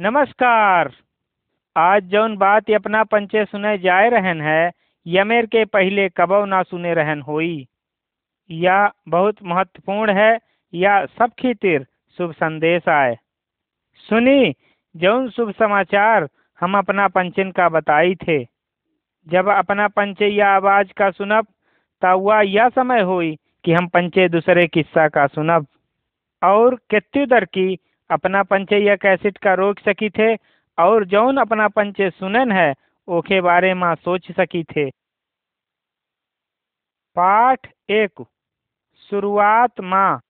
नमस्कार। आज जौन बात अपना पंचे सुने जाए रहन है यमेर के पहले कबो ना सुने रहन होई। या बहुत महत्वपूर्ण है, या सब खातिर शुभ संदेश आए। सुनी, जौन शुभ समाचार हम अपना पंचन का बताई थे। जब अपना पंचे या आवाज़ का सुनब ता हुआ यह समय हुई कि हम पंचे दूसरे किस्सा का सुनब। और कितनी दर की अपना पंचे या कैसेट का रोक सकी थे? और जौन अपना पंचे सुनन है, ओके बारे में सोच सकी थे। पाठ एक, शुरुआत माँ।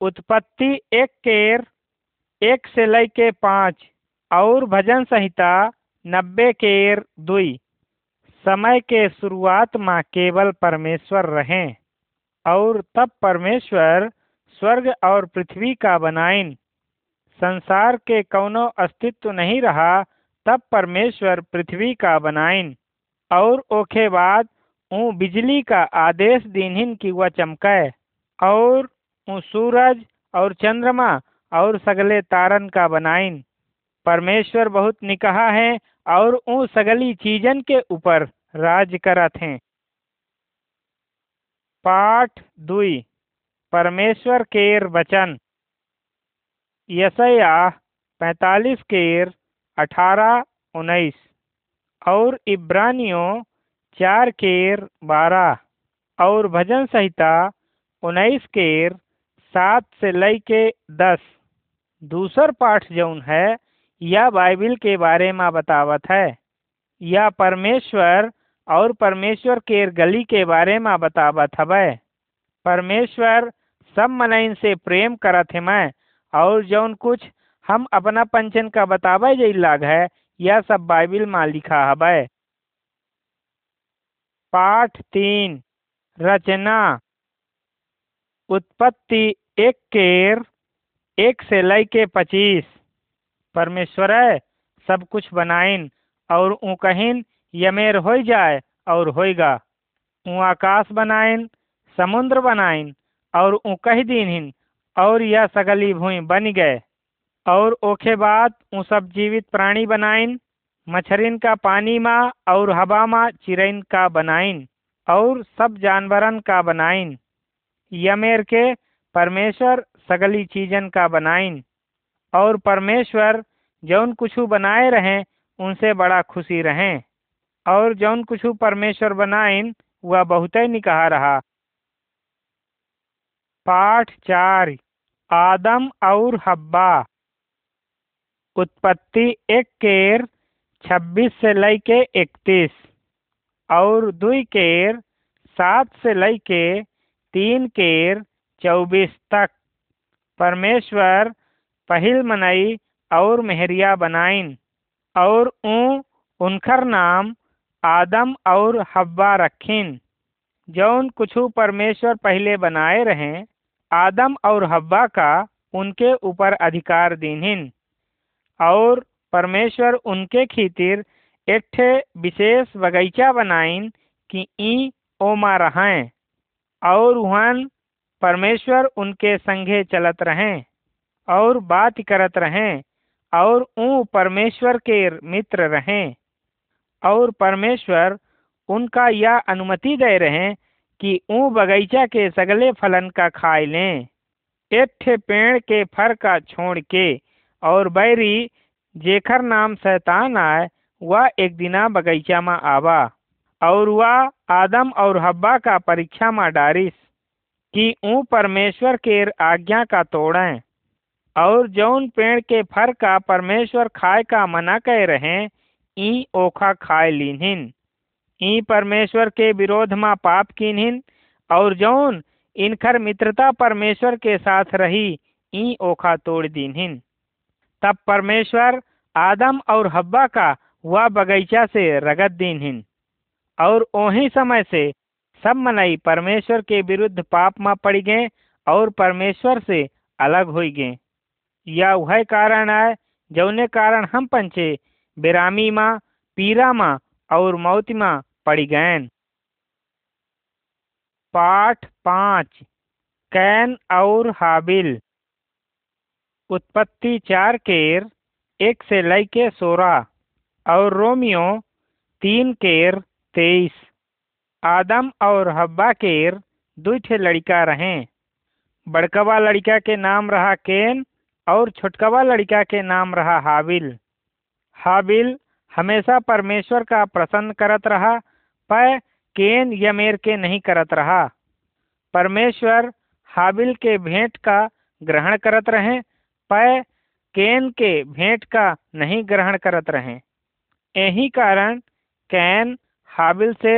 उत्पत्ति एक केर, एक से लय के पाँच, और भजन संहिता नब्बे केर दुई। समय के शुरुआत में केवल परमेश्वर रहें, और तब परमेश्वर स्वर्ग और पृथ्वी का बनाइन संसार के कौनो अस्तित्व नहीं रहा, तब परमेश्वर पृथ्वी का बनाइन और ओखे बाद ऊ बिजली का आदेश दीनहिन की वह चमके और ऊ सूरज और चंद्रमा और सगले तारन का बनाइन परमेश्वर बहुत निकहा है और ऊ सगली चीजन के ऊपर राज करत हैं। पाठ दुई। परमेश्वर केर वचन। यसया पैतालीस केर अठारह उन्नीस और इब्रानियों चार केर बारह और भजन संहिता उन्नीस केर सात से लय के दस। दूसर पाठ जौन है, यह बाइबिल के बारे में बतावत है। यह परमेश्वर और परमेश्वर केर गली के बारे में बतावत हवै। परमेश्वर सब मनइन से प्रेम करत है मैं। और जौन कुछ हम अपना पंचन का बतावे जई लाग है यह सब बाइबिल में लिखा हवै पाठ तीन, रचना। उत्पत्ति एक केर, एक से लय के पच्चीस परमेश्वर, सब कुछ बनाइन, और ऊ कहिन, यमेर हो जाए, और होएगा ऊ आकाश बनाइन, समुद्र बनाइन और ऊ कह दीनहिन, और यह सगली भूई बन गए। और ओखे बाद ऊ सब जीवित प्राणी बनाइन मछरिन का पानी माँ और हवा माँ चिरैन का बनाइन और सब जानवरन का बनाइन यमेर के परमेश्वर सगली चीजन का बनाइन और परमेश्वर जौन कुछ बनाए रहें, उनसे बड़ा खुशी रहें। और जौन कुछ परमेश्वर बनाइन वह बहुत ही निकहा रहा। पाठ चार आदम और हब्बा। उत्पत्ति एक केर, छब्बीस से लय के इकतीस। और दुई केर, सात से लय के, तीन केर, चौबीस तक। परमेश्वर पहिल मनई और मेहरिया बनाइन और ऊ उनकर नाम आदम और हब्बा रखिन। जौन कुछ परमेश्वर पहले बनाए रहें आदम और हब्बा का उनके ऊपर अधिकार दीनहिन, और परमेश्वर उनके खीतिर एक विशेष बगीचा बनाइन कि ई ओमा रहें, और वहाँ परमेश्वर उनके संगे चलत रहें, और बात करत रहें, और ऊ परमेश्वर के मित्र रहें, और परमेश्वर उनका यह अनुमति दे रहे कि ऊ बगीचा के सगले फलन का खाए लें एक पेड़ के फर का छोड़ के, और बैरी जेखर नाम शैतान आए, वह एक दिना बगीचा में आवा, और वह आदम और हब्बा का परीक्षा में डारिस, कि ऊ परमेश्वर के आज्ञा का तोड़ें, और जौन पेड़ के फर का परमेश्वर खाए का मना कह रहे, ई ओखा खाए लीनहिन। ई परमेश्वर के विरोध में पाप कीनहिन और जौन इनखर मित्रता परमेश्वर के साथ रही, ई ओखा तोड़ दीनहिन तब परमेश्वर आदम और हब्बा का वह बगीचा से रगत दीनहिन और ओही समय से सब मनई परमेश्वर के विरुद्ध पाप में पड़ गए, और परमेश्वर से अलग हो गए। यह वह कारण है, जौने कारण हम पंचे बेरामी माँ, पीरा माँ, और मौत माँ पड़ गए पाठ पाँच, कैन और हाबिल। उत्पत्ति चार केर, एक से लय के और रोमियो तीन केर, तेईस। आदम और हब्बा केर दू ठे लड़का रहें। बड़कवा लड़का के नाम रहा केन, और छोटकवा लड़का के नाम रहा हाबिल। हाबिल हमेशा परमेश्वर का प्रसन्न करत रहा पर केन यमेर के नहीं करत रहा। परमेश्वर हाबिल के भेंट का ग्रहण करत रहे पर केन के भेंट का नहीं ग्रहण करत रहे। यही कारण कैन हाबिल से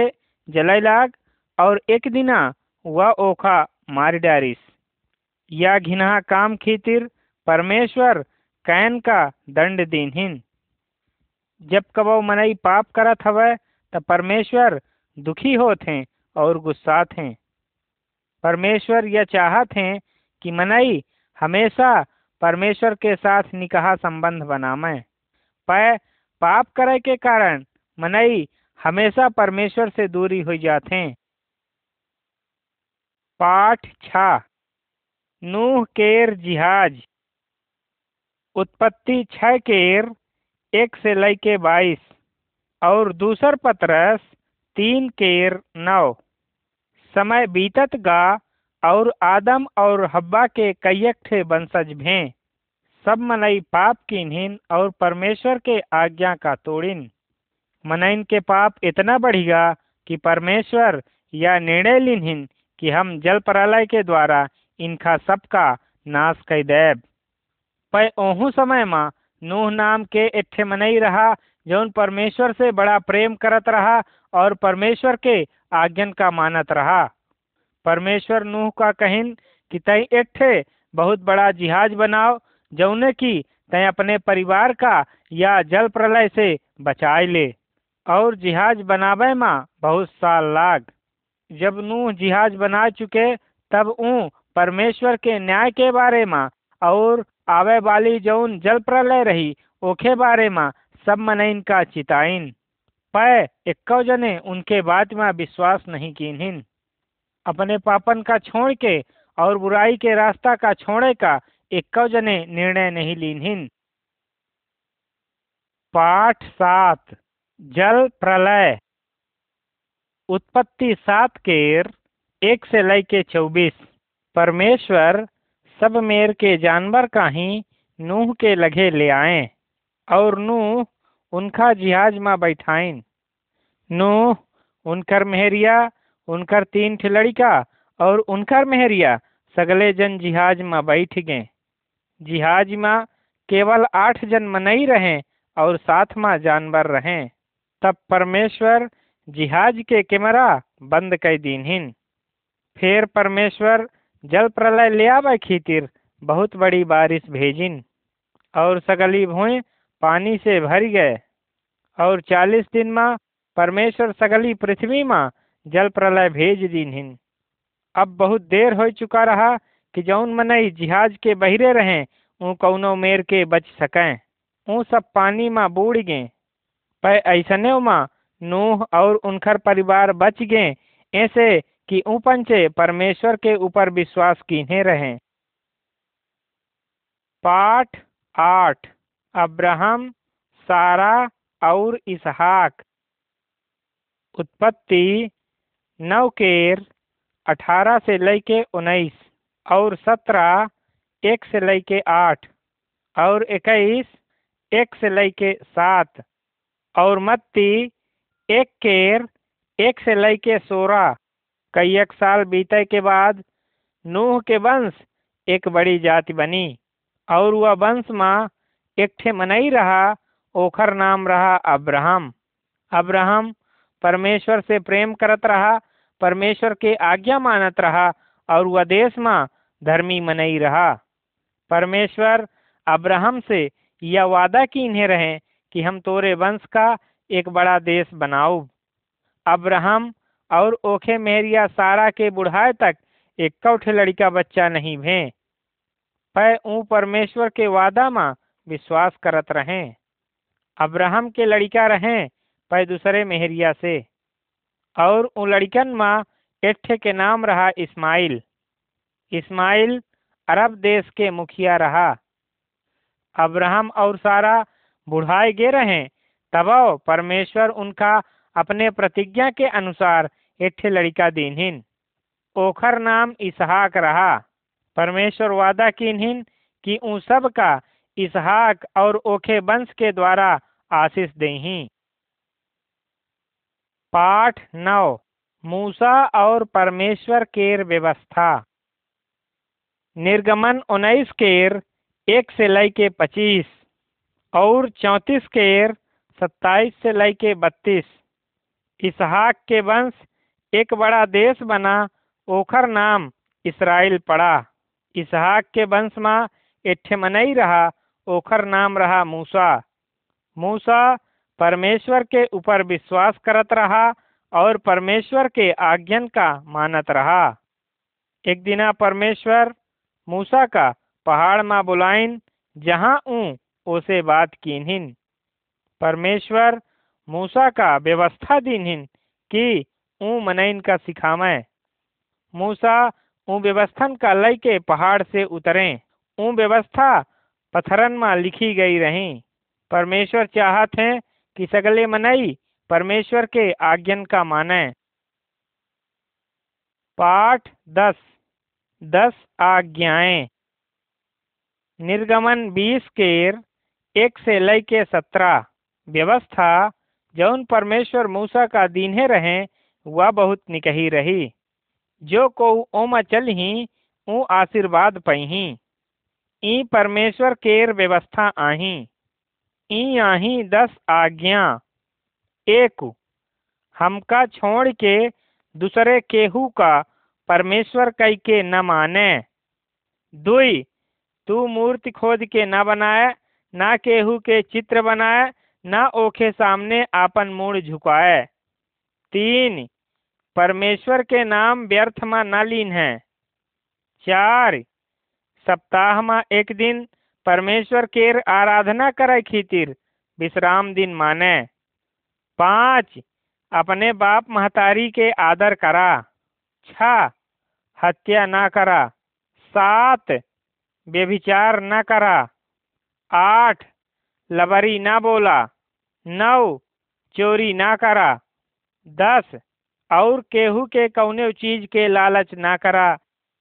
जलय लाग और एक दिना वह ओखा मार डारिस। या घिनहा काम खीतिर परमेश्वर कैन का दंड दीनहीन। जब कबो मनई पाप करत हवै त परमेश्वर दुखी होत हैं और गुस्सात हैं। परमेश्वर यह चाहत हैं कि मनई हमेशा परमेश्वर के साथ निकाह संबंध बनावे पै पाप करे के कारण मनई हमेशा परमेश्वर से दूरी हो जाते हैं। पाठ छा। नूह केर जिहाज। उत्पत्ति छह केर एक से लय के बाईस। और दूसर पत्रस, तीन केर, नौ। समय बीतत गा, और आदम और हब्बा के कईक ठे वंशज भें। सब मनई पाप किन्हिन और परमेश्वर के आज्ञा का तोड़िन। मनइन के पाप इतना बढ़िया कि परमेश्वर या निर्णय लिन्हिन कि हम जल प्रलय के द्वारा इनका सबका नाश कर देब। पै ओहू समय में नूह नाम के इट्ठे मनई रहा जौन परमेश्वर से बड़ा प्रेम करत रहा और परमेश्वर के आज्ञन का मानत रहा। परमेश्वर नूह का कहिन कि तय इट्ठे बहुत बड़ा जिहाज बनाओ, जौने की तय अपने परिवार का या जल प्रलय से बचाए ले। और जिहाज बनावे में बहुत साल लाग। जब नूह जिहाज बना चुके, तब ऊ परमेश्वर के न्याय के बारे में और आवे वाली जौन जल प्रलय रही, ओखे बारे में सब मनइन का चिताइन पै इक्को जने उनके बात में विश्वास नहीं कीन्हिन। अपने पापन का छोड़ के और बुराई के रास्ता का छोड़े का इक्को जने निर्णय नहीं लीन्हिन। पाठ सात, जल प्रलय। उत्पत्ति सात केर, एक से लय के चौबीस। परमेश्वर सब मेर के जानवर का ही नूह के लगे ले आए और नूह उनका जिहाज में बैठाइन नूह, उनकर मेहरिया, उनकर तीन ठे लड़का और उनकर मेहरिया, सगले जन जिहाज में बैठ गए। जिहाज में केवल आठ जन मनई रहे और साथ में जानवर रहें। तब परमेश्वर जिहाज के कैमरा बंद कर दीनहिन। फिर परमेश्वर जल प्रलय ले आवे खीतिर बहुत बड़ी बारिश भेजिन और सगली भुए पानी से भर गए। और चालीस दिन में परमेश्वर सगली पृथ्वी में जल प्रलय भेज दीनहिन। अब बहुत देर हो चुका रहा कि जौन मनई जिहाज के बहिरे रहें, ऊ कौनो मेर के बच सकें। ऊ सब पानी में बूढ़ गए पर ऐसने में नूह और उनखर परिवार बच गए ऐसे कि ऊ पंचे परमेश्वर के ऊपर विश्वास कीने रहे। पाठ आठ अब्राहम, सारा और इसहाक। उत्पत्ति नौ केर अठारह से लेके उन्नीस और सत्रह, एक से लेके आठ और इक्कीस, एक से लेके सात और मत्ती, एक केर, एक से लेके सोलह। कई एक साल बीते के बाद नूह के वंश एक बड़ी जाति बनी और वह वंश में एक ठे मनई रहा, ओखर नाम रहा अब्राहम। अब्राहम परमेश्वर से प्रेम करत रहा, परमेश्वर के आज्ञा मानत रहा, और वह देश में धर्मी मनई रहा। परमेश्वर अब्राहम से यह वादा की इन्हें रहे कि हम तोरे वंश का एक बड़ा देश बनाऊ। अब्राहम और ओखे मेहरिया सारा के बुढ़ाए तक एक कौठे लड़का बच्चा नहीं भे। पै ऊ परमेश्वर के वादा में विश्वास करत रहे। अब्राहम के लड़का रहें पै दूसरे मेहरिया से। और उ लड़कन में एक के नाम रहा इस्माइल। इस्माइल अरब देश के मुखिया रहा। अब्राहम और सारा बुढ़ाए गे रहे, तब परमेश्वर उनका अपने प्रतिज्ञा के अनुसार एक लड़िका दीनहिन। ओखर नाम इसहाक रहा। परमेश्वर वादा कीन्हिन कि उन सब का इसहाक और ओखे वंश के द्वारा आशीष देही। पाठ नौ, मूसा और परमेश्वर केर व्यवस्था। निर्गमन उन्नीस केर, एक से लय के पच्चीस, और चौंतीस केर, सत्ताईस से लय के बत्तीस। इसहाक के वंश, एक बड़ा देश बना, ओखर नाम इसराइल पड़ा। इसहाक के वंश में एठे मनई रहा ओखर नाम रहा मूसा। मूसा परमेश्वर के ऊपर विश्वास करत रहा और परमेश्वर के आज्ञन का मानत रहा। एक दिना परमेश्वर मूसा का पहाड़ में बुलाइन, जहाँ ऊ ओसे बात कीन्हिन। परमेश्वर मूसा का व्यवस्था दीन्हिन कि ऊ मनइन का सिखावे मूसा ऊ व्यवस्थन का लय के पहाड़ से उतरे। ऊ व्यवस्था पत्थरन में लिखी गई रही। परमेश्वर चाहत हैं कि सगले मनई, परमेश्वर के आज्ञन का माने। पाठ दस। दस आज्ञाएँ। निर्गमन बीस केर एक से लय के सत्रह। व्यवस्था, जौन परमेश्वर मूसा का दीन्हे रहे, वह बहुत निकही रही। जो को ओमा चलही, ऊ आशीर्वाद पही ई परमेश्वर केर व्यवस्था आही। ई आही दस आज्ञा। एक, हमका छोड़ के दूसरे केहू का परमेश्वर कई के न माने। दुई, तू मूर्ति खोद के न बनाए, ना केहू के चित्र बनाए, ना ओखे सामने आपन मूड़ झुकाए। तीन, परमेश्वर के नाम व्यर्थ में न लीन है चार सप्ताह में एक दिन परमेश्वर केर आराधना करे खातिर विश्राम दिन माने। पाँच, अपने बाप महतारी के आदर करा। छ हत्या ना करा। सात, व्यभिचार न करा। आठ, लबरी ना बोला। नौ, चोरी ना करा। दस, और केहू के कौने चीज़ के लालच ना करा,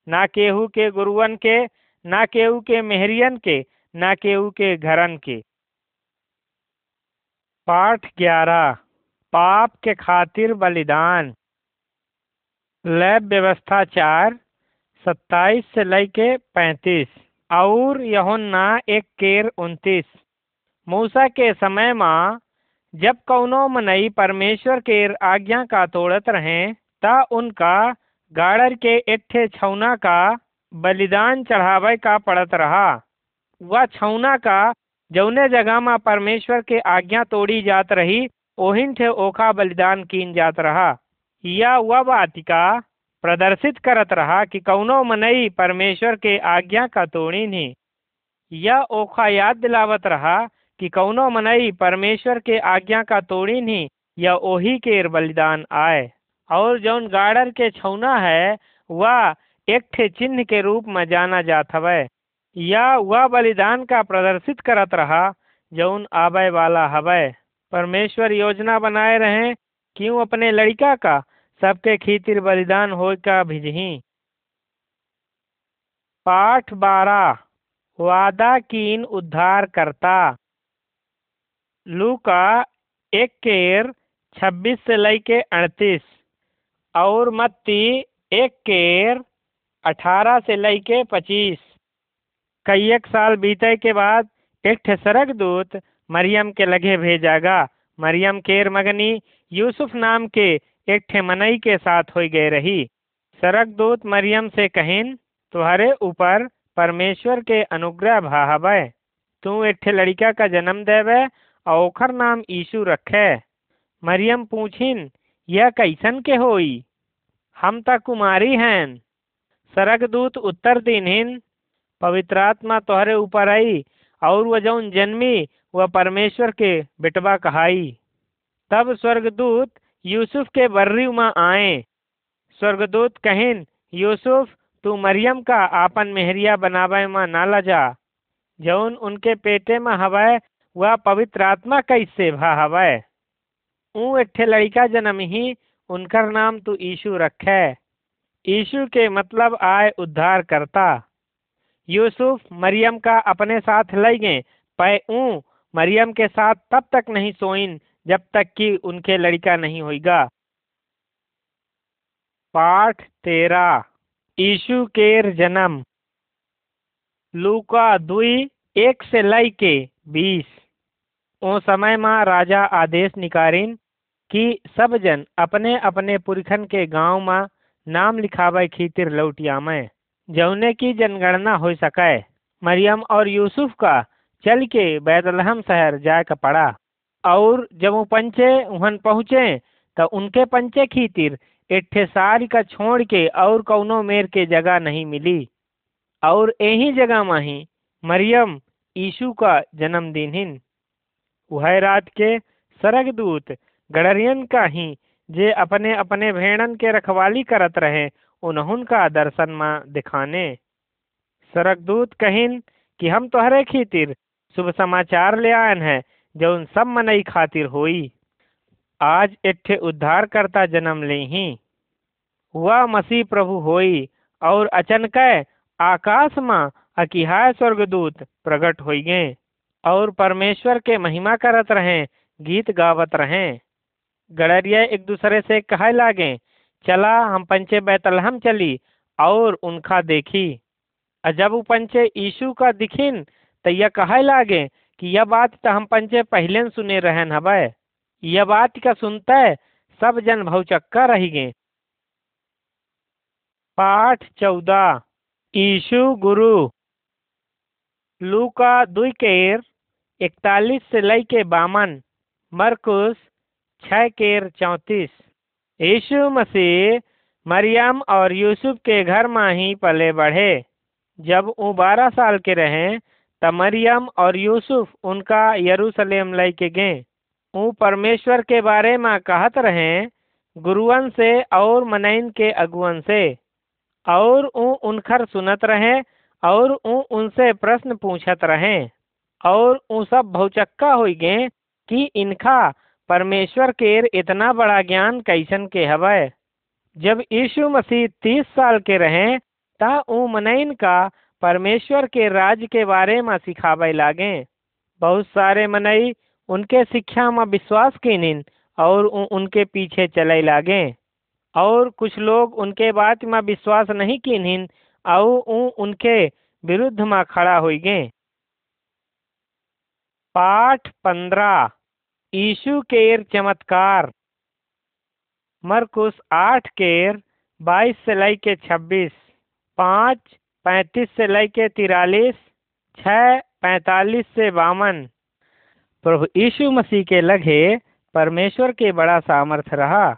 ना केहू के गुरुअन के ना केहू के मेहरियन के, ना केहू के घरन के। पाठ ग्यारह, पाप के खातिर बलिदान। लैब व्यवस्था चार, सत्ताईस से के पैंतीस, और यहोन्ना एक केर उनतीस। मूसा के समय में, जब कौनो मनई परमेश्वर के आज्ञा का तोड़त रहे, ता उनका गाड़र के एठे छौना का बलिदान चढ़ावे का पड़त रहा। वह छौना का जौने जगह में परमेश्वर के आज्ञा तोड़ी जात रही, ओहिन ठे ओखा बलिदान कीन जात रहा। या वह बातिका प्रदर्शित करत रहा कि कौनो मनई परमेश्वर के आज्ञा का तोड़ी नहीं या ओखा याद दिलावत रहा कि कौनो मनई परमेश्वर के आज्ञा का तोड़ी नहीं या ओही के बलिदान आए। और जौन गाड़र के छौना है, वह एक ठे चिन्ह के रूप में जाना जात हवै। या वह बलिदान का प्रदर्शित करत रहा जौन आबे वाला हवै। परमेश्वर योजना बनाए रहे, क्यों अपने लड़का का? सबके खीतिर बलिदान हो का भिजही। पाठ बारह, वादा कीन उद्धार करता लूका एक केर, छब्बीस से लय के अड़तीस। और मत्ती एक केर अठारह से लय के पच्चीस। कई एक साल बीते के बाद एक ठे दूत मरियम के लगे भेजागा। मरियम केर मगनी यूसुफ नाम के एक ठे मनई के साथ हो गए रही। सरक दूत मरियम से कहिन तुम्हारे ऊपर परमेश्वर के अनुग्रह भावे तू एक ठे लड़का का जन्म देवे और ओखर नाम यीशु रखे। मरियम पूछिन, यह कैसन के होई? हम त कुमारी हैं सरक दूत उत्तर दीनहिन, पवित्र आत्मा तोहरे ऊपर आई, और वह जौन जन्मी, वह परमेश्वर के बेटवा कहाई। तब स्वर्गदूत यूसुफ के बर्री में आए। स्वर्गदूत कहिन, यूसुफ, तू मरियम का आपन मेहरिया बनावे में ना लजा जौन उनके पेटे में हवय वह पवित्र आत्मा कैसे भा हवय ऊ एठे लड़का जन्म ही, उनकर नाम तो यीशु रखे। यीशु के मतलब आए उद्धार करता यूसुफ मरियम का अपने साथ ले गए पै ऊ मरियम के साथ तब तक नहीं सोइन जब तक कि उनके लड़का नहीं होगा पाठ तेरा। यीशु केर जन्म। लूका दुई, एक से लय के बीस। ओ समय में राजा आदेश निकारिन कि सब जन अपने अपने पुरखन के गाँव में नाम लिखावे खीतिर लौटियामे जौने की जनगणना हो सके। मरियम और यूसुफ का चल के बैतलहम शहर जाए का पड़ा। और जब वो पंचे वहन पहुँचे तो उनके पंचे खीतिर एठे सारी का छोड़ के और कौनो मेर के जगह नहीं मिली। और यही जगह में ही मरियम यीशु का जन्मदिन हिन। वह रात के सरग दूत गड़रियन का ही जे अपने अपने भेड़न के रखवाली करत रहे, उन्हुन का दर्शन में दिखाने। सरगदूत कहिन कि हम तोहरे खीतिर शुभ समाचार ले आयन है, जो उन सब मनई खातिर होई। आज एठे उद्धार करता जन्म ले ही वह मसीह प्रभु होई, और अचनक आकाश में अकिहाय स्वर्गदूत प्रकट हो गए और परमेश्वर के महिमा करत रहे, गीत गावत रहे। गड़रिया एक दूसरे से कहे लागे, चला, हम पंचे बैतलहम चली, और उनका देखी। जब वो पंचे यीशु का दिखिन तो यह कहे लागे कि यह बात तो हम पंचे पहले सुने रहन हवै। यह बात का सुनते सब जन भौचक्का रह गए। पाठ चौदह, यीशु गुरु। लूका दुई केर, इकतालीस से लई के बामन मरकुस छः केर चौंतीस। यीशु मसीह मरियम और यूसुफ के घर में ही पले बढ़े। जब वो बारह साल के रहे, तब मरियम और यूसुफ उनका यरूशलेम लय के गए। वो परमेश्वर के बारे में कहत रहे गुरुअन से और मनैन के अगुअन से। और ऊ उनखर सुनत रहे, और ऊ उनसे प्रश्न पूछत रहे। और ऊ सब भौचक्का हो गए कि इनका परमेश्वर केर इतना बड़ा ज्ञान कैसन के हवय? जब यीशु मसीह तीस साल के रहे, ता ऊ मनैन का परमेश्वर के राज के बारे में सिखावे लागे। बहुत सारे मनई उनके शिक्षा में विश्वास कीनिन और उनके पीछे चले लागे। और कुछ लोग उनके बात में विश्वास नहीं कीनिन और उनके विरुद्ध में खड़ा हो गए पाठ पंद्रह यीशु केर चमत्कार। मरकुस आठ केर, बाईस से लय के छब्बीस, पाँच, पैंतीस से लय के तिरालीस छः पैंतालीस से बावन। प्रभु यीशु मसीह के लगे परमेश्वर के बड़ा सामर्थ्य रहा।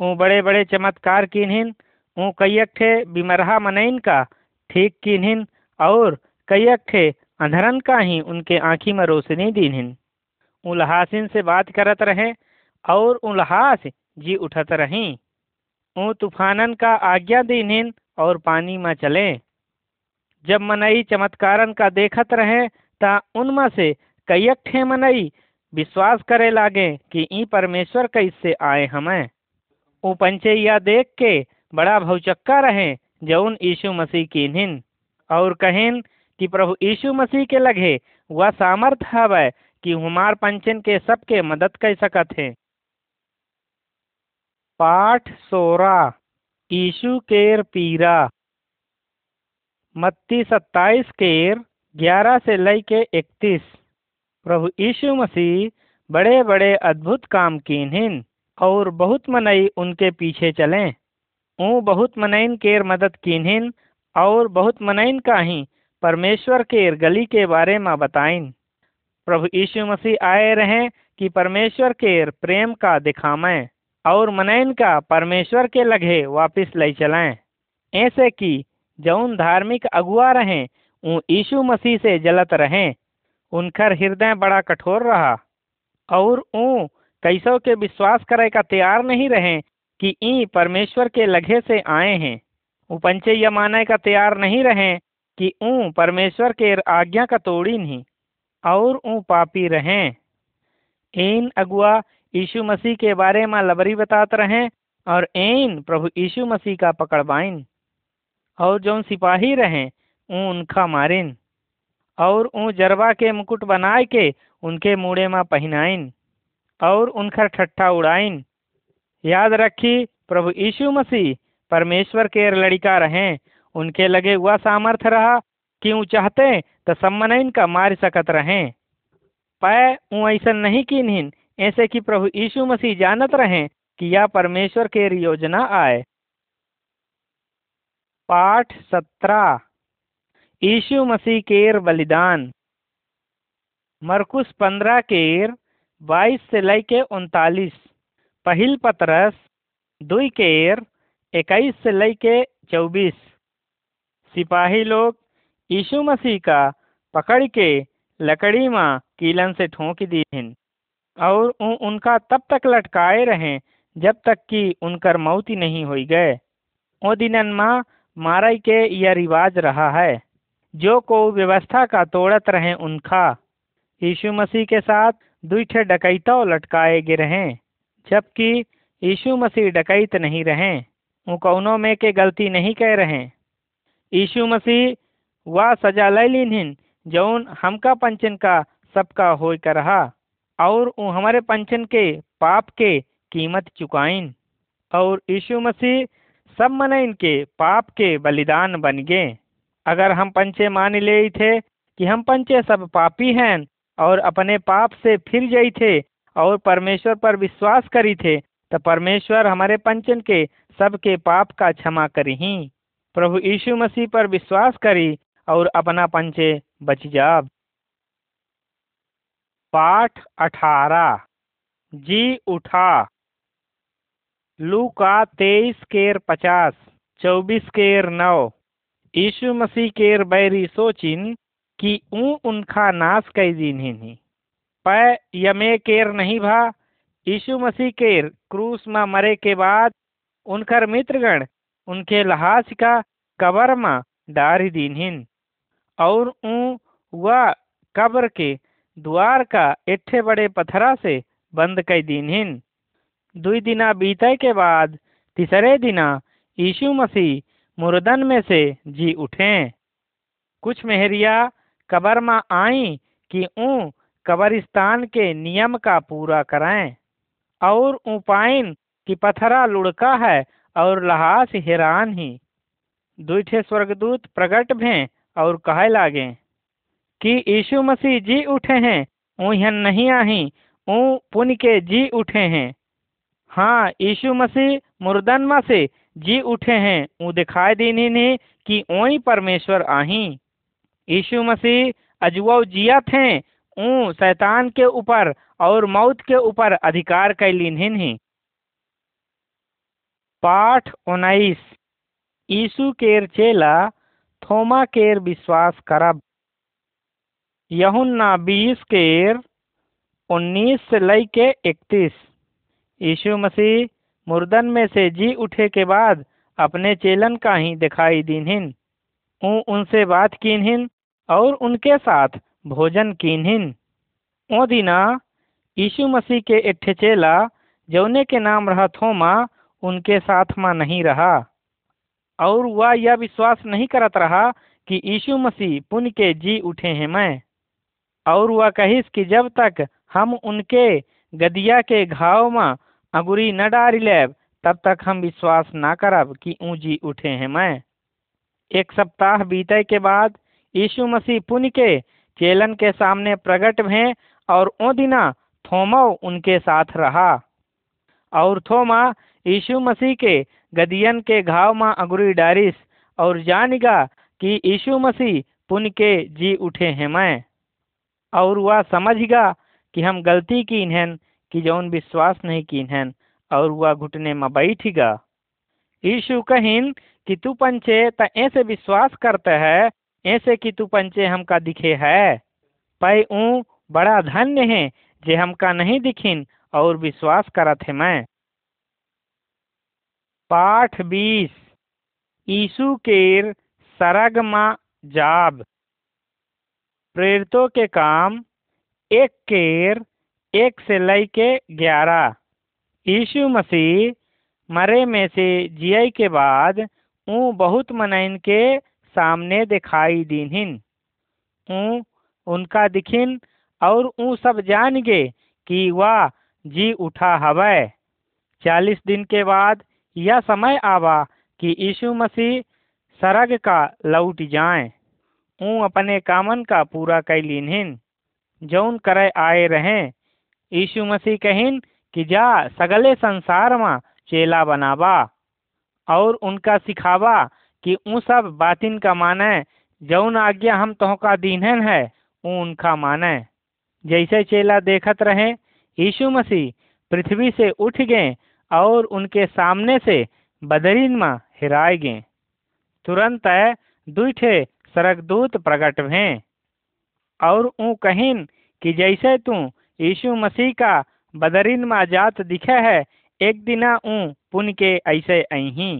ऊ बड़े बड़े चमत्कार किन्हिन, ऊ कई ठे बिमरहा मनैन का, ठीक किन्हिन, और कई ठे अंधरन का ही उनके आँखी में रोशनी दीन्हिन। उल्हासिन से बात करत रहे और उल्हास जी उठत रही। ऊ तूफानन का आज्ञा दीन्हिन और पानी में चले। जब मनई चमत्कारन का देखत रहे ता उनमें से कई ठे मनई विश्वास करे लागे कि ई परमेश्वर कैसे आए हमें। ऊ पंचे या देख के बड़ा भौचक्का रहे जौन यीशु मसीह की कीन्हिन और कहेन कि प्रभु यीशु मसीह के लगे वह सामर्थ हवै कि हुमार पंचन के सबके मदद कर सकत है। पाठ सोरा यीशु केर पीरा। मत्ती सत्ताईस केर ग्यारह से लय के इकतीस। प्रभु यीशु मसीह बड़े बड़े अद्भुत काम कीन्हिन और बहुत मनई उनके पीछे चलें। ऊ बहुत मनैन केर मदद कीन्हिन और बहुत मनैन का ही परमेश्वर केर गली के बारे में बताइन प्रभु यीशु मसीह आए रहे कि परमेश्वर के प्रेम का दिखामें और मनैन का परमेश्वर के लगे वापिस ले चलाएँ ऐसे कि जौन धार्मिक अगुआ रहें, ऊ यीशु मसीह से जलत रहें। उनकर हृदय बड़ा कठोर रहा और ऊ कैसों के विश्वास करे का तैयार नहीं रहे कि ई परमेश्वर के लगे से आए हैं। ऊ पंचे यह माने का तैयार नहीं रहे कि ऊ परमेश्वर के आज्ञा का तोड़ी नहीं। और ऊ पापी रहें। इन अगुआ यीशु मसीह के बारे में लबरी बताते रहें और एन प्रभु यीशु मसीह का पकड़वाइन और जो सिपाही रहें, ऊ उनका मारिन और ऊ जरवा के मुकुट बनाए के उनके मुड़े में पहनाइन और उनका ठट्ठा उड़ाइन याद रखी प्रभु यीशु मसीह परमेश्वर के लड़िका रहें, उनके लगे हुआ सामर्थ्य रहा कि चाहते तो सम्मन का मार सकत रहें। पै, ऊ ऐसा नहीं की नहीं ऐसे कि प्रभु यीशु मसीह जानत रहें कि यह परमेश्वर के योजना आए। पाठ सत्रह। यीशु मसीह केर बलिदान। मरकुस पंद्रह केर बाईस से लेके उनतालीस। पहिल पतरस दुई केर इक्कीस से लेके चौबीस। सिपाही लोग यीशु मसीह का पकड़ के लकड़ी माँ कीलन से ठोंक दीन। और उ, उनका तब तक लटकाए रहें जब तक कि उनकर मौत ही नहीं हो गए। ओ दिनन माँ मारई के यह रिवाज रहा है जो को व्यवस्था का तोड़त रहे उनका यीशु मसीह के साथ दुईठे डकैतों लटकाए गे रहे जबकि यीशु मसीह डकैत नहीं रहे। वो कौनों में के गलती नहीं कह रहे। यीशु मसीह वह सजा ले लीन जौन हमका पंचन का सबका हो कर रहा और वो हमारे पंचन के पाप के कीमत चुकाइन और यीशु मसीह सब मन इनके पाप के बलिदान बन गए अगर हम पंचे मान ले थे कि हम पंचे सब पापी हैं, और अपने पाप से फिर गई थे और परमेश्वर पर विश्वास करी थे तो परमेश्वर हमारे पंचन के सबके पाप का क्षमा करी ही प्रभु यीशु मसीह पर विश्वास करी और अपना पंचे बच जाब। पाठ अठारह। जी उठा। लू का तेईस केर पचास, चौबीस केर नौ। यीशु मसीह केर बैरी सोचिन कि ऊ उनका नाश कई दिन ही पै यमे केर नहीं भा। यीशु मसीह केर क्रूस में मरे के बाद उनकर मित्रगण उनके लहास का कबर में डारी दीनहिन और ऊ वह कब्र के द्वार का इट्ठे बड़े पथरा से बंद कई दीनहिन दुई दिना बीते के बाद तीसरे दिना यीशु मसीह मुर्दन में से जी उठे। कुछ मेहरिया कबर में आई कि ऊ कब्रिस्तान के नियम का पूरा कराएँ। और ऊ पाइन कि पथरा लुढ़का है और लहास हैरान ही। दुईठे स्वर्गदूत प्रकट भें और कहे लागे कि यीशु मसीह जी उठे हैं ऊहन नहीं आही, ऊ पुन के जी उठे हैं। हाँ यीशु मसीह मुर्दन में से जी उठे हैं, ऊ दिखाई देनी ने कि ओई परमेश्वर आही। यीशु मसीह अजुआ जिया थे ऊ शैतान के ऊपर और मौत के ऊपर अधिकार कैलीन ही पाठ उन्नीस, यीशु केर चेला थोमा केर विश्वास करब। यहुन्ना बीस केर उन्नीस से लई के इकतीस यीशु मसीह मुर्दन में से जी उठे के बाद अपने चेलन का ही दिखाई दीनहिन। ऊ उनसे बात कीनहिन और उनके साथ भोजन कीनहिन। ओ दिना यीशु मसीह के इट्ठे चेला, जौने के नाम रहा थोमा, उनके साथ में नहीं रहा। और वह यह विश्वास नहीं करत रहा कि यीशु मसीह पुण्य के जी उठे हैं मैं। और वह कहिस कि जब तक हम उनके गदिया के घाव में अंगुरी न डारी लेब, तब तक हम विश्वास ना करब कि ऊँजी उठे हैं मैं। एक सप्ताह बीते के बाद यीशु मसीह पुन के चेलन के सामने प्रकट भे और ओ दिना थोमा उनके साथ रहा। और थोमा यीशु मसीह के गदियन के घाव में अगुरी डारिस और जानिगा कि यीशु मसीह पुन के जी उठे हैं मैं। और वह समझगा कि हम गलती की हैं, कि जौन विश्वास नहीं की हैं, और वह घुटने में बैठेगा यीशु कहिन कि तू पंचे त ऐसे विश्वास करते है, ऐसे कि तू पंचे हमका दिखे है। पै ऊ बड़ा धन्य है जे हमका नहीं दिखिन और विश्वास करत है मैं। पाठ बीस। यीशु केर सरग मा जाब। प्रेरितों के काम, एक केर, एक से लई के ग्यारह। यीशु मसीह मरे में से जियई के बाद ऊ बहुत मनइन के सामने दिखाई दीनहिन। ऊ उनका दिखिन और ऊ सब जान गे कि वह, जी उठा हवै। चालीस दिन के बाद यह समय आवा कि यीशु मसीह सरग का लौट जाए। ऊ अपने कामन का पूरा कैलीनहिन जौन करे आए रहें, यीशु मसीह कहिन कि जा सगले संसार में चेला बनावा और उनका सिखावा कि ऊ सब बातिन का माने। जौन आज्ञा हम तोहका दीनहन है, ऊ उनका माने। जैसे चेला देखत रहे, यीशु मसीह पृथ्वी से उठ गए और उनके सामने से बदरीन में हिराए गए तुरंत दुठे सरगदूत प्रकट भे। और ऊ कहिन कि जैसे तू यीशु मसीह का बदरीन में जात दिखे है, एक दिना ऊ पुन के ऐसे अही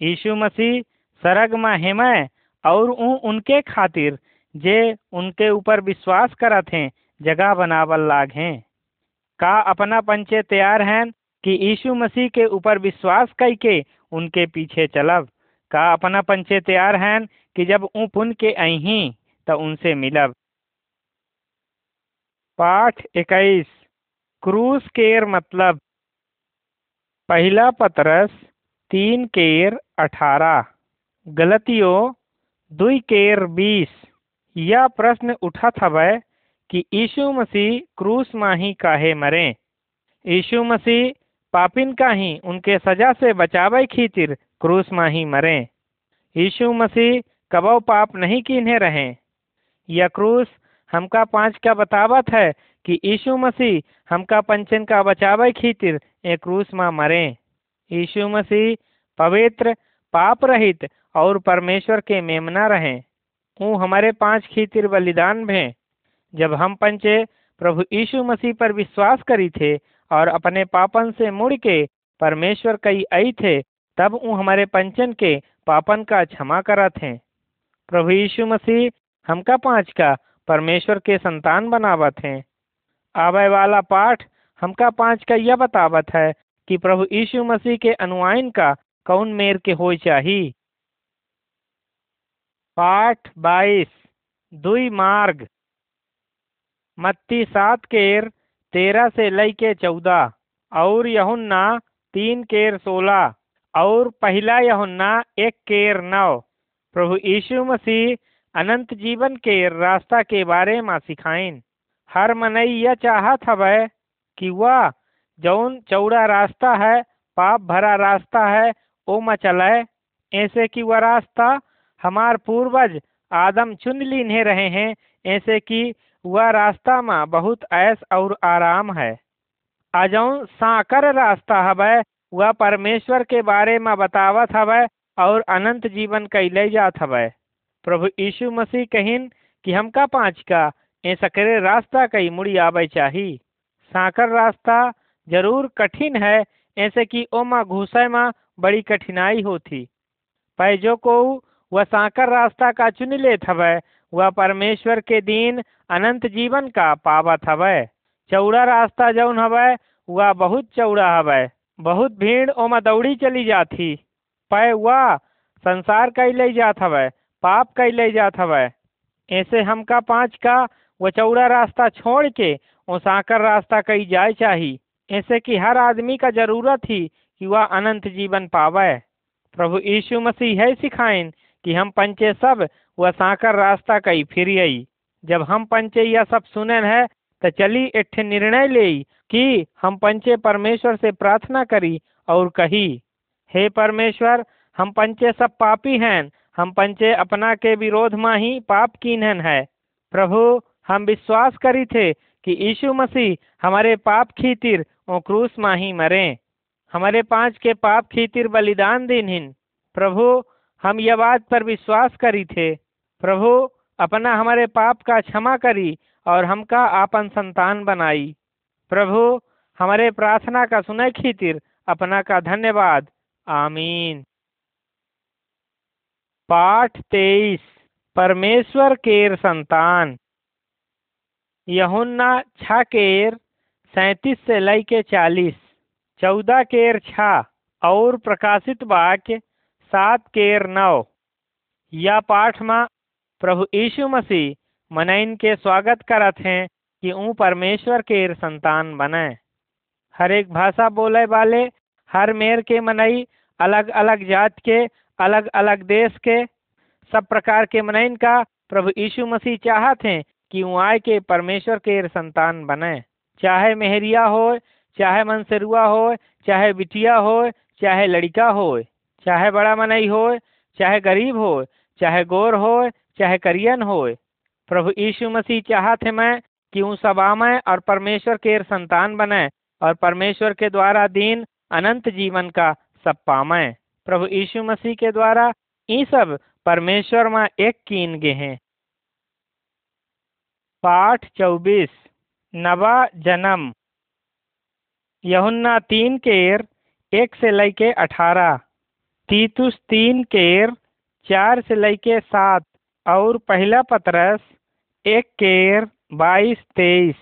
यीशु मसीह सरग में हेमय और ऊ उनके खातिर जे उनके ऊपर विश्वास करत हैं, जगह बनावल लाग। हैं का अपना पंचे तैयार हैं? कि यीशु मसीह के ऊपर विश्वास कई के उनके पीछे चलब। का अपना पंचे तैयार हैं कि जब ऊ पुन के अही तो उनसे मिलब। पाठ इक्कीस। क्रूस केर मतलब पहला पतरस, तीन केर, अठारह। गलतियों, दुई केर, बीस। यह प्रश्न उठा हवै कि यीशु मसीह क्रूस माही काहे मरे? यीशु मसीह पापिन का ही, उनके सजा से बचावे खीतिर क्रूस माही मरे। यीशु मसीह, कबो पाप नहीं कीन्हे रहे? यह क्रूस, हमका पाँच का बतावत है कि यीशु मसीह, हमका पंचन का बचावे खीतिर ए क्रूस में मरे? यीशु मसीह, पवित्र, पाप रहित और परमेश्वर के मेमना रहें। ऊ हमारे पाँच खीतिर बलिदान भे। जब हम पंचे प्रभु यीशु मसीह पर विश्वास करी थे और अपने पापन से मुड़ के परमेश्वर कई आई थे, तब ऊ हमारे पंचन के पापन का क्षमा करा थे प्रभु यीशु मसीह हमका पाँच का परमेश्वर के संतान बनावत हैं। आवे वाला पाठ हमका पाँच का यह बतावत है कि प्रभु यीशु मसीह के अनुयायन का कौन मेर के हो चाहिए पाठ बाईस, दुई मार्ग। मत्ती सात केर तेरह से लई के चौदह, और यहुन्ना तीन केर सोलह, और पहला यहुन्ना एक केर नौ। प्रभु यीशु मसीह अनंत जीवन के रास्ता के बारे में सिखाइन हर मनई यह चाहत हवै कि वह जौन चौड़ा रास्ता है, पाप भरा रास्ता है, ओ में चले ऐसे कि वह रास्ता हमार पूर्वज आदम चुन लीने रहे हैं, ऐसे कि वह रास्ता में बहुत ऐस और आराम है। अजौन साकर रास्ता हवै, वह परमेश्वर के बारे में बतावत हवै और अनंत जीवन कैले जात हवै। प्रभु यीशु मसीह कहिन कि हमका पाँच का ए सकरे रास्ता कई मुड़ी आवे चाही। साकर रास्ता ज़रूर कठिन है, ऐसे कि ओमा घुसे में बड़ी कठिनाई होती। पैजो को वह साकर रास्ता का चुन लेत हवै वह परमेश्वर के दिन अनंत जीवन का पावत हवै। चौड़ा रास्ता जौन हवै, वह बहुत चौड़ा हवै। बहुत भीड़ ओमा दौड़ी चली जाती, पै वह संसार कैले जात हवै, पाप कैले जात हवै। ऐसे हमका पाँच का वो चौड़ा रास्ता छोड़ के वो साकर रास्ता कई जाए चाही। ऐसे कि हर आदमी का ज़रूरत ही कि वह अनंत जीवन पावे। प्रभु यीशु मसीह है सिखाइन कि हम पंचे सब, वह साकर रास्ता कई फिर जब हम पंचे यह सब सुनन है तो चली एक निर्णय ले कि हम पंचे परमेश्वर से प्रार्थना करी और कही, हे परमेश्वर, हम पंचे सब पापी हैं, हम पंचे अपना के विरोध में ही पाप कीन्हन है। प्रभु, हम विश्वास करी थे कि यीशु मसीह हमारे पाप खीतिर ओ क्रूस माही मरे। हमारे पाँच के पाप खीतिर बलिदान दिनहिन प्रभु हम यह बात पर विश्वास करी थे, प्रभु, अपना हमारे पाप का क्षमा करी और हमका आपन संतान बनाई। प्रभु, हमारे प्रार्थना का सुने खीतिर अपना का धन्यवाद। आमीन। पाठ तेईस, परमेश्वर केर संतान। यहुन्ना छा केर सैंतीस से लई के चालीस, चौदह केर छा, और प्रकाशित वाक्य सात केर नौ या पाठ में प्रभु यीशु मसीह मनइन के स्वागत करत हैं कि ऊ परमेश्वर केर संतान बने। हर एक भाषा बोले वाले, हर मेर के मनई अलग अलग जात के अलग अलग देश के, सब प्रकार के मनइन का प्रभु यीशु मसीह चाहत हैं कि ऊ आए के परमेश्वर के संतान बने। चाहे मेहरिया हो चाहे मनसरुआ हो चाहे बिटिया हो चाहे लड़का हो चाहे बड़ा मनई हो चाहे गरीब हो चाहे गोर हो चाहे करियन हो प्रभु यीशु मसीह चाहत मैं कि ऊ सब आमय और परमेश्वर के संतान बने और परमेश्वर के द्वारा दीन अनंत जीवन का सब पामय प्रभु यीशु मसीह के द्वारा ये सब परमेश्वर में एक कीन गे हैं पाठ चौबीस, नवा जन्म। यहुन्ना तीन केर एक से लैके अठारह। तीतुस तीन केर, चार से लैके सात, और पहला पतरस, एक केर, बाईस, तेईस।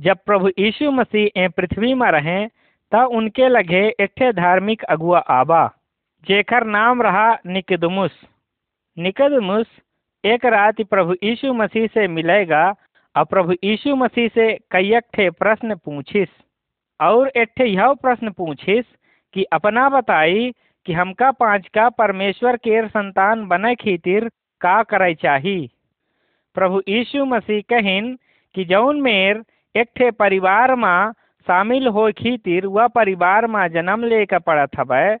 जब प्रभु यीशु मसीह ए पृथ्वी में रहे, त उनके लगे एठे धार्मिक अगुआ आबा जेकर नाम रहा निकदमुस। निकदमुस एक रात प्रभु यीशु मसीह से मिलेगा, और प्रभु यीशु मसीह से कई ठे प्रश्न पूछिस। और एक यह प्रश्न पूछिस कि अपना बताई कि हमका पाँच का परमेश्वर के संतान बने खातिर का करे चाही? प्रभु यीशु मसीह कहिन कि जौन मेर एक ठे परिवार में शामिल हो खातिर वह परिवार में जन्म ले लेकर पड़त हवे,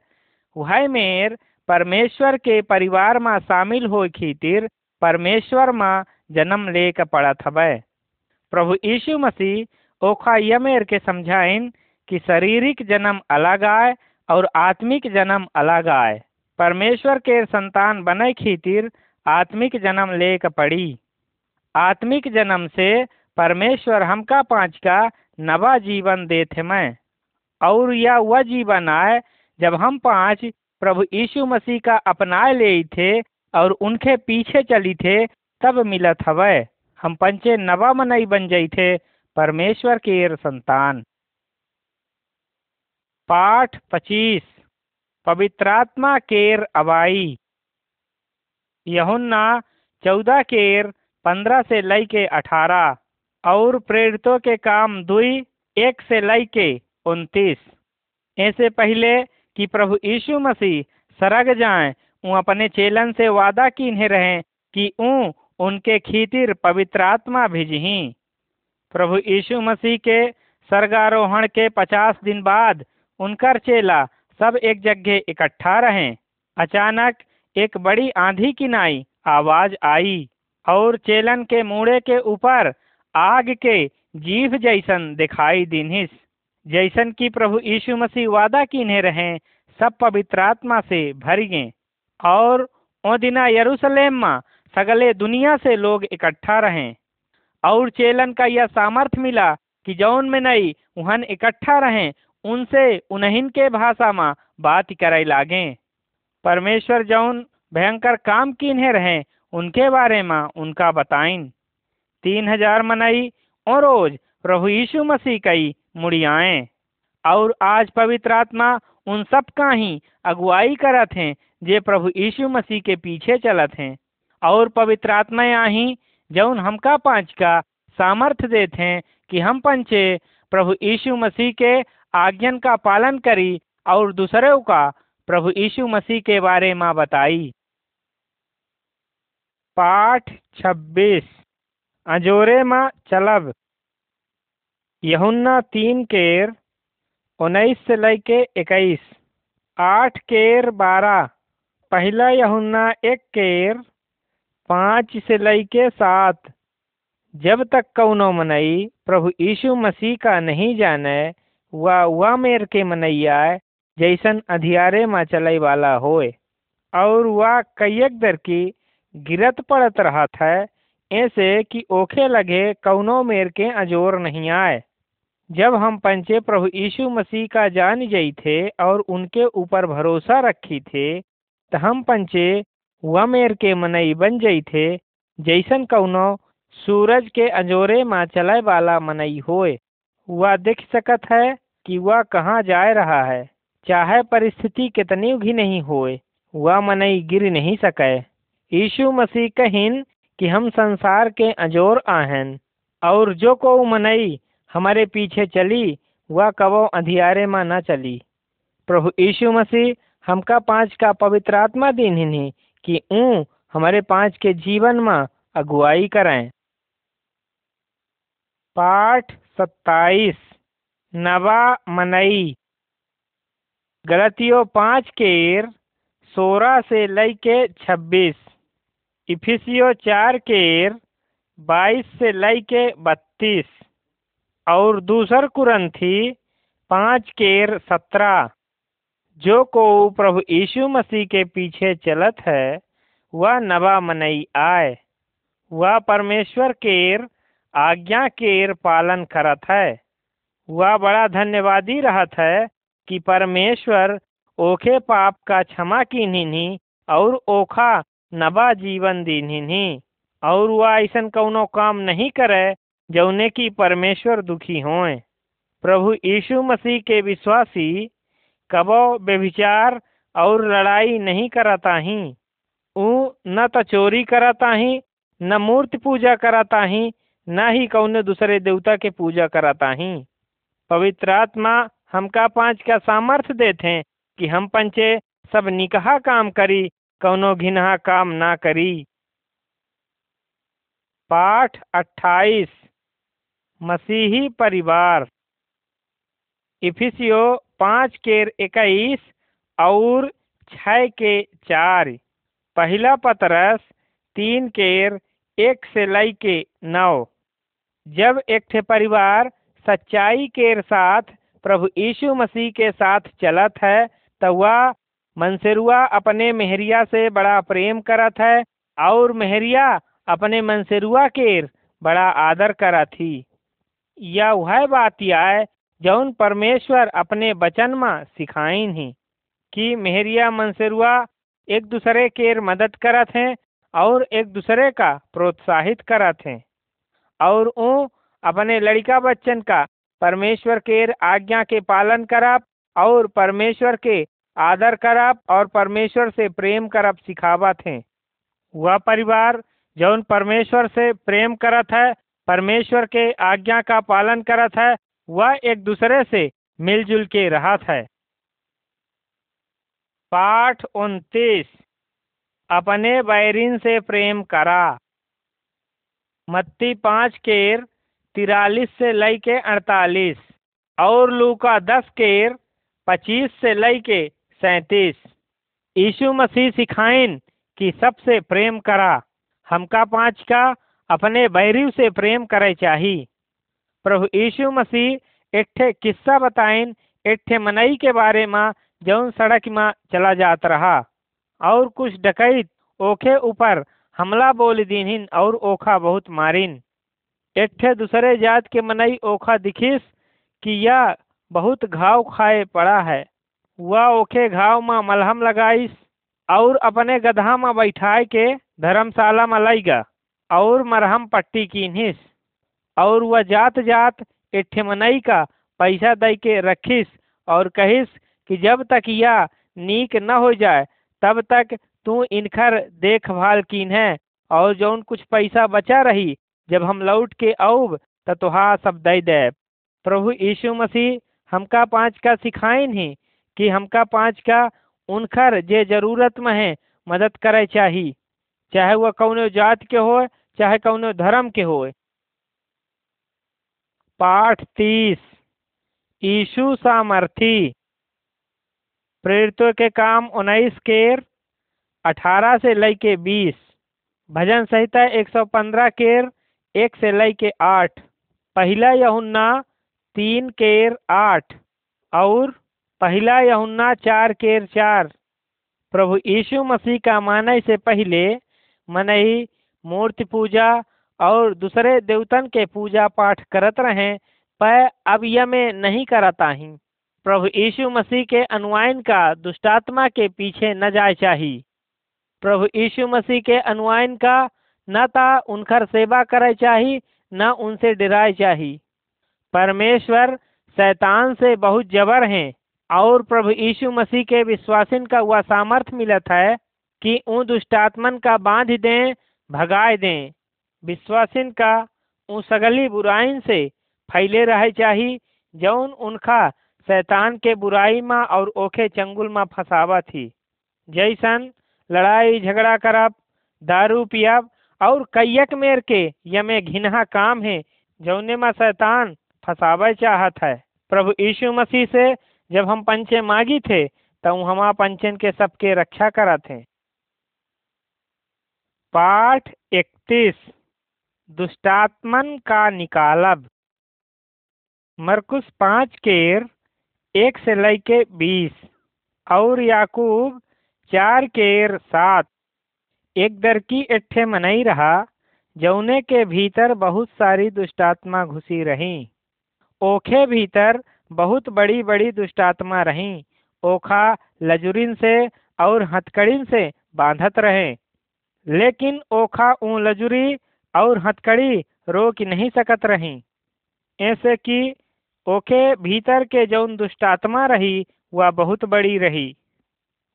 वह मेर परमेश्वर के परिवार में शामिल हो खातिर परमेश्वर में जन्म ले लेकर पड़त हवे। प्रभु यीशु मसीह ओखा यमेर के समझाइन कि शारीरिक जन्म अलग आए और आत्मिक जन्म अलग आए। परमेश्वर के संतान बने खीतिर आत्मिक जन्म लेकर पड़ी। आत्मिक जन्म से परमेश्वर हमका पाँच का नवा जीवन देते मैं और यह वह जीवन आए जब हम पाँच प्रभु यीशु मसीह का अपनाए ले थे और उनके पीछे चली थे, तब मिलत हवे। हम पंचे नवा मनई बन जाई थे, परमेश्वर के संतान। पाठ पचीस पवित्रात्मा केर अबाई। यहुन्ना चौदह केर पंद्रह से लई के अठारह, और प्रेरितों के काम दुई, एक से लई के उनतीस। ऐसे पहले कि प्रभु यीशु मसीह सरग जाए ऊ अपने चेलन से वादा कीन्हे रहे कि ऊ उनके खीतिर पवित्र आत्मा भिजही। प्रभु यीशु मसीह के स्वर्गारोहण के पचास दिन बाद उनकर चेला सब एक जगह इकट्ठा रहे। अचानक एक बड़ी आंधी की नाई आवाज़ आई और चेलन के मुड़े के ऊपर आग के जीभ जैसन दिखाई दिनिस। जैसन कि प्रभु यीशु मसीह वादा कीन्हे रहे, सब पवित्र आत्मा से भर गए। और ओ दिना यरूशलेम में सगले दुनिया से लोग इकट्ठा रहे। और चेलन का यह सामर्थ्य मिला कि जौन में नहीं वहन इकट्ठा रहे उनसे उन्हीं के भाषा में बात करे लागे। परमेश्वर जौन भयंकर काम किन्हे रहे, उनके बारे में उनका बताइन तीन हज़ार मनई और रोज प्रभु यीशु मसीह कई मुड़ियाए और आज पवित्र आत्मा उन सब का ही अगुवाई करत हैं, जे प्रभु यीशु मसीह के पीछे चलत हैं। और पवित्र आत्मा ही जौन हमका पाँच का सामर्थ्य देते हैं कि हम पंचे प्रभु यीशु मसीह के आज्ञन का पालन करी और दूसरों का प्रभु यीशु मसीह के बारे में बताई। पाठ छब्बीस। अजोरे में चलब। यहुन्ना तीन केर उन्नीस से लेके इक्कीस। आठ केर बारह। पहला यहुन्ना एक केर पाँच से लेके सात। जब तक कौनो मनई प्रभु यीशु मसीह का नहीं जाने वह वह मेर के मनैया जैसन अधियारे में चले वाला होए। और वह कैयक दर की गिरत पड़त रहा था ऐसे कि ओखे लगे कौनो मेर के अजोर नहीं आए। जब हम पंचे प्रभु यीशु मसीह का जान गई थे और उनके ऊपर भरोसा रखी थे तो हम पंचे वह मेर के मनई बन जई थे जैसन कौनो सूरज के अंजोरे में चले वाला मनई होए। वह देख सकत है कि वह कहाँ जा रहा है। चाहे परिस्थिति कितनी भी नहीं होए, वह मनई गिर नहीं सके। यीशु मसीह कहिन कि हम संसार के अजोर आहन, और जो को मनई हमारे पीछे चली, वह कबो अंधियारे में न चली। प्रभु यीशु मसीह, हमका पाँच का पवित्र आत्मा दिन ही कि ऊ हमारे पाँच के जीवन में अगुवाई करें। पाठ सत्ताईस, नवा मनई। गलतियों पाँच केर, सोलह से लई के छब्बीस। इफिसियो चार केर, बाईस से लई के बत्तीस। और दूसर कुरन थी पाँच केर सत्रह। जो को प्रभु यीशु मसीह के पीछे चलत है, वह नवा मनई आए। वह परमेश्वर केर आज्ञा केर पालन करत है। वह बड़ा धन्यवादी रहत है कि परमेश्वर ओखे पाप का क्षमा की और ओखा नवा जीवन दीनी और वह ऐसा कौनो काम नहीं करे जौने की परमेश्वर दुखी होए। प्रभु यीशु मसीह के विश्वासी कबो व्यभिचार और लड़ाई नहीं करता ही ऊ न तो चोरी करता ही न मूर्ति पूजा करता ही न ही कौन दूसरे देवता के पूजा कराता ही। पवित्र आत्मा हमका पाँच का सामर्थ्य देते कि हम पंचे सब निकहा काम करी, कौनो घिनहा काम ना करी। पाठ अट्ठाईस, मसीही परिवार। इफिसियो पाँच केर इक्कीस और छः के चार। पहला पतरस तीन केर एक से लई के नौ। जब एक थे परिवार सच्चाई के साथ, प्रभु यीशु मसीह के साथ चलत है तो वह मनसेरुआ अपने मेहरिया से बड़ा प्रेम करत है, और मेहरिया अपने मनसेरुआ के बड़ा आदर करा थी यह वह बात है जौन परमेश्वर अपने बचन में सिखाइन ही, कि मेहरिया मनसेरुआ एक दूसरे के मदद करत हैं, और एक दूसरे का प्रोत्साहित करत हैं। और ऊ अपने लड़का बच्चन का परमेश्वर के आज्ञा के पालन करब और परमेश्वर के आदर करब और परमेश्वर से प्रेम करब सिखावत हैं वह परिवार जौन परमेश्वर से प्रेम करत है, परमेश्वर के आज्ञा का पालन करत है, वह एक दूसरे से मिलजुल के रहत है। पाठ उनतीस, अपने बैरिन से प्रेम करा। मत्ती पाँच केर, तिरालीस से लई के अड़तालीस। और लूका दस केर, पच्चीस से लई के सैंतीस। यीशु मसीह सिखाइन कि सबसे प्रेम करा, हमका पाँच का अपने बैरिव से प्रेम करे चाही। प्रभु यीशु मसीह एक ठे किस्सा बताइन एक ठे मनई के बारे में जौन सड़क में चला जात रहा। और कुछ डकैत ओखे ऊपर हमला बोल दीनिन और ओखा बहुत मारिन। एक ठे दूसरे जात के मनई ओखा दिखिस कि यह बहुत घाव खाए पड़ा है। वह ओखे घाव में मलहम लगाइस और अपने गधा में बैठाए के धर्मशाला में लईगा और मरहम पट्टी कीनिस और वह जात जात एक ठे मनई का पैसा दे के रखिस और कहिस कि जब तक यह नीक न हो जाए, तब तक तू इनखर देखभाल कीन है, और जौन कुछ पैसा बचा रही, जब हम लौट के आऊब तो तुहा सब दे दे प्रभु यीशु मसीह, हमका पाँच का सिखाइन ही, कि हमका पाँच का उनखर जे ज़रूरत में है, मदद करे चाही। चाहे वह कौनो जात के हो चाहे कौनो धर्म के हो पाठ तीस। यीशु सामर्थी। प्रेरितों के काम उन्नीस केर अठारह से लई के बीस, भजन संहिता एक सौ पंद्रह केर, एक से लई के आठ, पहला यहुन्ना तीन केर आठ, और पहला यहुन्ना चार केर चार। प्रभु यीशु मसीह का माने से पहले मनई मूर्ति पूजा और दूसरे देवतन के पूजा पाठ करत रहे पर अब यह में नहीं करता ही। प्रभु यीशु मसीह के अनुयायन का दुष्टात्मा के पीछे न जाए चाहिए प्रभु यीशु मसीह के अनुयायन का न ता उनकर सेवा करे चाही, न उनसे डराए चाही। परमेश्वर शैतान से बहुत जबर हैं, और प्रभु यीशु मसीह के विश्वासिन का वह सामर्थ मिलत है कि ऊ दुष्टात्मन का बाँध दें, भगाए दें। विश्वासिन का ऊ सगली बुराइन से फैले रहे चाही, जौन उनका शैतान के बुराई में और ओखे चंगुल में फंसावा थी। जैसन लड़ाई झगड़ा करब, दारू पियब, और कैयक मेर के यमे घिनहा काम है, जौने में शैतान फंसावे चाहत है। प्रभु यीशु मसीह से जब हम पंचे मांगी थे तो हमा पंचन के सबके रक्षा करा थे पाठ इकतीस दुष्टात्मन का निकालब। मरकुस पाँच केर, एक से लैके बीस, और याकूब चार केर सात। एक दरकी एठे मनई रहा, जौने के भीतर बहुत सारी दुष्टात्मा घुसी रही। ओखे भीतर बहुत बड़ी बड़ी दुष्टात्मा रही, ओखा लजुरिन से और हथकड़िन से बांधत रहे। लेकिन ओखा ऊ लजुरी और हथकड़ी रोक नहीं सकत रही। ऐसे कि ओके भीतर के जौन दुष्टात्मा रही, वह बहुत बड़ी रही।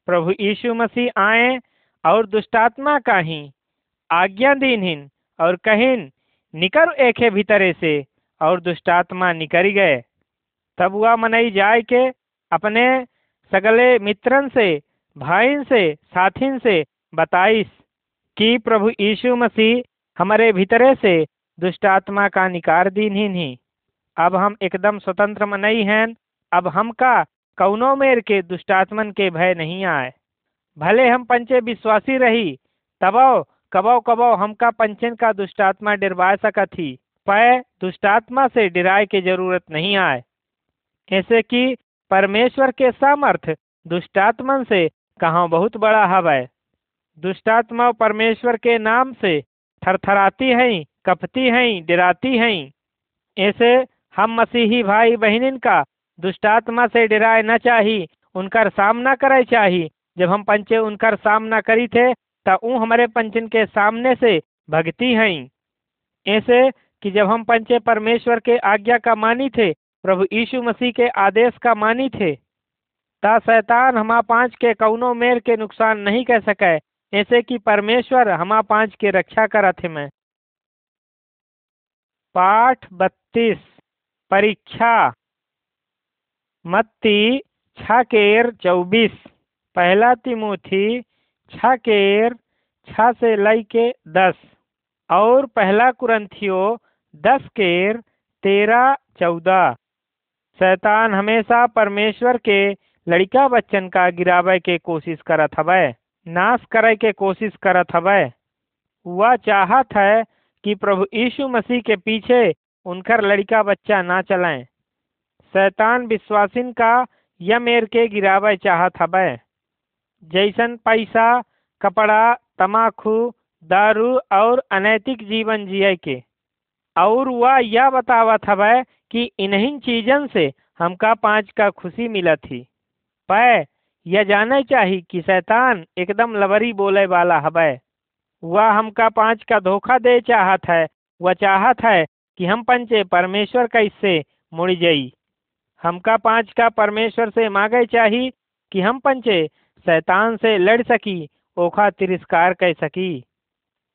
प्रभु यीशु मसीह आए और दुष्टात्मा का ही आज्ञा दीनहीन और कहिन, निकर एके भीतरे से और दुष्टात्मा निकल गए। तब वह मनई जाय के अपने सगले मित्रन से, भाईन से, साथिन से बताइस कि प्रभु यीशु मसीह हमारे भीतरे से दुष्टात्मा का निकार दीन ही। नहीं अब हम एकदम स्वतंत्र में नहीं हैं, अब हम का कौनो मेर के दुष्टात्मन के भय नहीं आए। भले हम पंचे विश्वासी रही, तबो, कबो कबो, हमका पंचन का दुष्टात्मा डरवा सका थी पै दुष्टात्मा से डराए की ज़रूरत नहीं आए। ऐसे कि परमेश्वर के सामर्थ दुष्टात्मन से कहाँ बहुत बड़ा हवै। दुष्टात्मा परमेश्वर के नाम से थरथराती हैं, कपती हैं, डराती हैं। ऐसे हम मसीही भाई बहनिन का दुष्टात्मा से डराए न चाही, उनकर सामना करे चाही। जब हम पंचे उनकर सामना करी थे तो ऊ हमारे पंचन के सामने से भगती हैं ऐसे कि जब हम पंचे परमेश्वर के आज्ञा का मानी थे, प्रभु यीशु मसीह के आदेश का मानी थे, ता शैतान हमा पाँच के कौनो मेर के नुकसान नहीं कह सके। ऐसे कि परमेश्वर हमा पाँच के रक्षा करा थे मैं। पाठ बत्तीस, परीक्षा। मत्ती छकेर चौबीस। पहला तिमोथी छकेर छ से लई के दस। और पहला कुरंथियो दस केर तेरह चौदह। शैतान हमेशा परमेश्वर के लड़का बच्चन का गिरावे के कोशिश करत हवै, नाश करे के कोशिश करत हवै। वह चाहत है कि प्रभु यीशु मसीह के पीछे उनकर लड़का बच्चा ना चलें शैतान विश्वासिन का यमेर के गिरावे चाहत हवै जैसन पैसा, कपड़ा तमाकू दारू और अनैतिक जीवन जिए के। और वह यह बतावत हवै कि इन्हीं चीजन से हमका पाँच का खुशी मिला थी पै, यह जाने चाही कि शैतान एकदम लवरी बोले वाला हवै वह हमका पाँच का धोखा दे चाहत है, वह चाहत है कि हम पंचे परमेश्वर का इससे मुड़ जाई। हमका पाँच का परमेश्वर से मांगे चाही कि हम पंचे, शैतान से लड़ सकी, ओखा तिरस्कार कर सकी।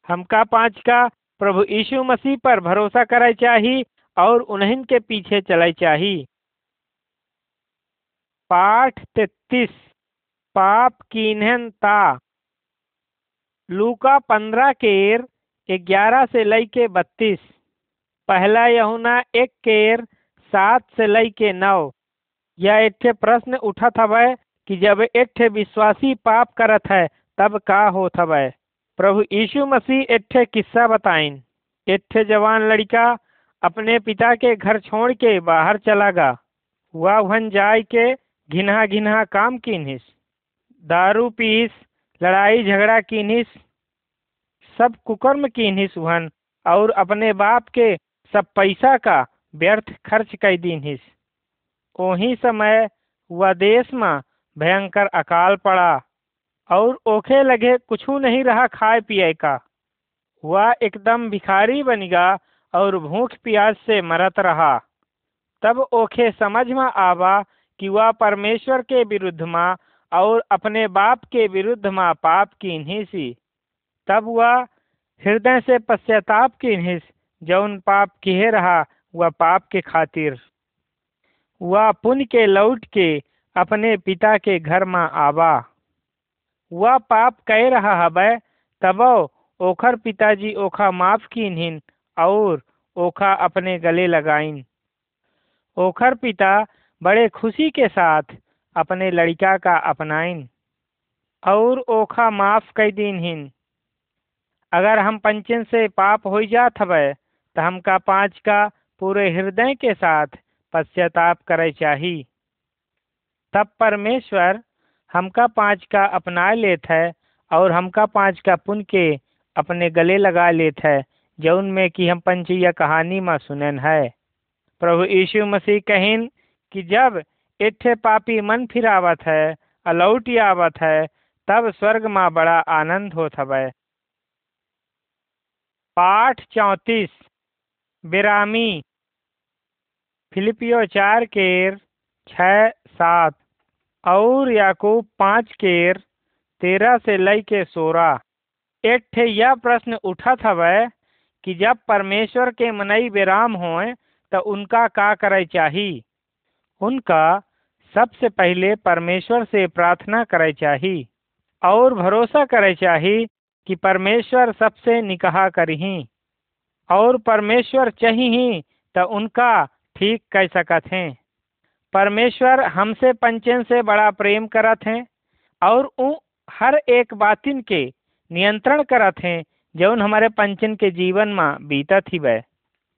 हमका पाँच का प्रभु यीशु मसीह पर भरोसा करे चाही और उन्हीं के पीछे चले चाही। पाठ तैतीस, पाप कीन्हन ता। लूका पंद्रह केर, ग्यारह से लई के बत्तीस। पहला यहुना एक केर सात से लई के नौ। यह एक प्रश्न उठत हवै कि जब एक विश्वासी पाप करत है, तब का होत हवै? प्रभु यीशु मसीह एक किस्सा बताइन एक जवान लड़का अपने पिता के घर छोड़ के बाहर चला गा। वह वहन जाय के घिन्हा घिन्हा काम कीनिस। दारू पीस, लड़ाई झगड़ा कीनिस, सब कुकर्म कीनिस वहन और अपने बाप के सब पैसा का व्यर्थ खर्च कर दीनिस वही समय वह देश में भयंकर अकाल पड़ा, और ओखे लगे कुछ नहीं रहा खाए पिए का। वह एकदम भिखारी बन गया और भूख प्यास से मरत रहा। तब ओखे समझ में आवा कि वह परमेश्वर के विरुद्ध माँ, और अपने बाप के विरुद्ध माँ पाप की नहीं सी। तब वह हृदय से पश्चाताप की नहीं जौन पाप किए रहा वह पाप के खातिर वह पुण्य के लौट के अपने पिता के घर में आवा। वह पाप कह रहा हबै तब ओखर पिताजी ओखा माफ़ कीन्हिन और ओखा अपने गले लगाइन। ओखर पिता बड़े खुशी के साथ अपने लड़का का अपनाइन और ओखा माफ़ कई दीनहिन। अगर हम पंचन से पाप हो जात हवे तो हमका पाँच का पूरे हृदय के साथ पश्चाताप करे चाही। तब परमेश्वर हमका पाँच का अपना लेत है और हमका पाँच का पुन के अपने गले लगा लेत है जौन में कि हम पंचीय कहानी में सुनन है। प्रभु यीशु मसीह कहिन कि जब इठे पापी मन फिरावत है, अलौटी आवत है, तब स्वर्ग माँ बड़ा आनंद होत हवै। पाठ चौंतीस, बिरामी। फिलिपियो चार केर, छः, सात, और याकूब पाँच केर, तेरह से लई के सोलह एक ठे यह प्रश्न उठत हवै कि जब परमेश्वर के मनई विराम होए तो उनका का करे चाही? उनका सबसे पहले परमेश्वर से प्रार्थना करे चाही, और भरोसा करे चाही कि परमेश्वर सबसे निकाह करही, और परमेश्वर चाहिए तो उनका ठीक कह सकत हैं। परमेश्वर हमसे पंचन से बड़ा प्रेम करत हैं और उ हर एक बातिन के नियंत्रण करत हैं जौन हमारे पंचन के जीवन में बीतत ही वह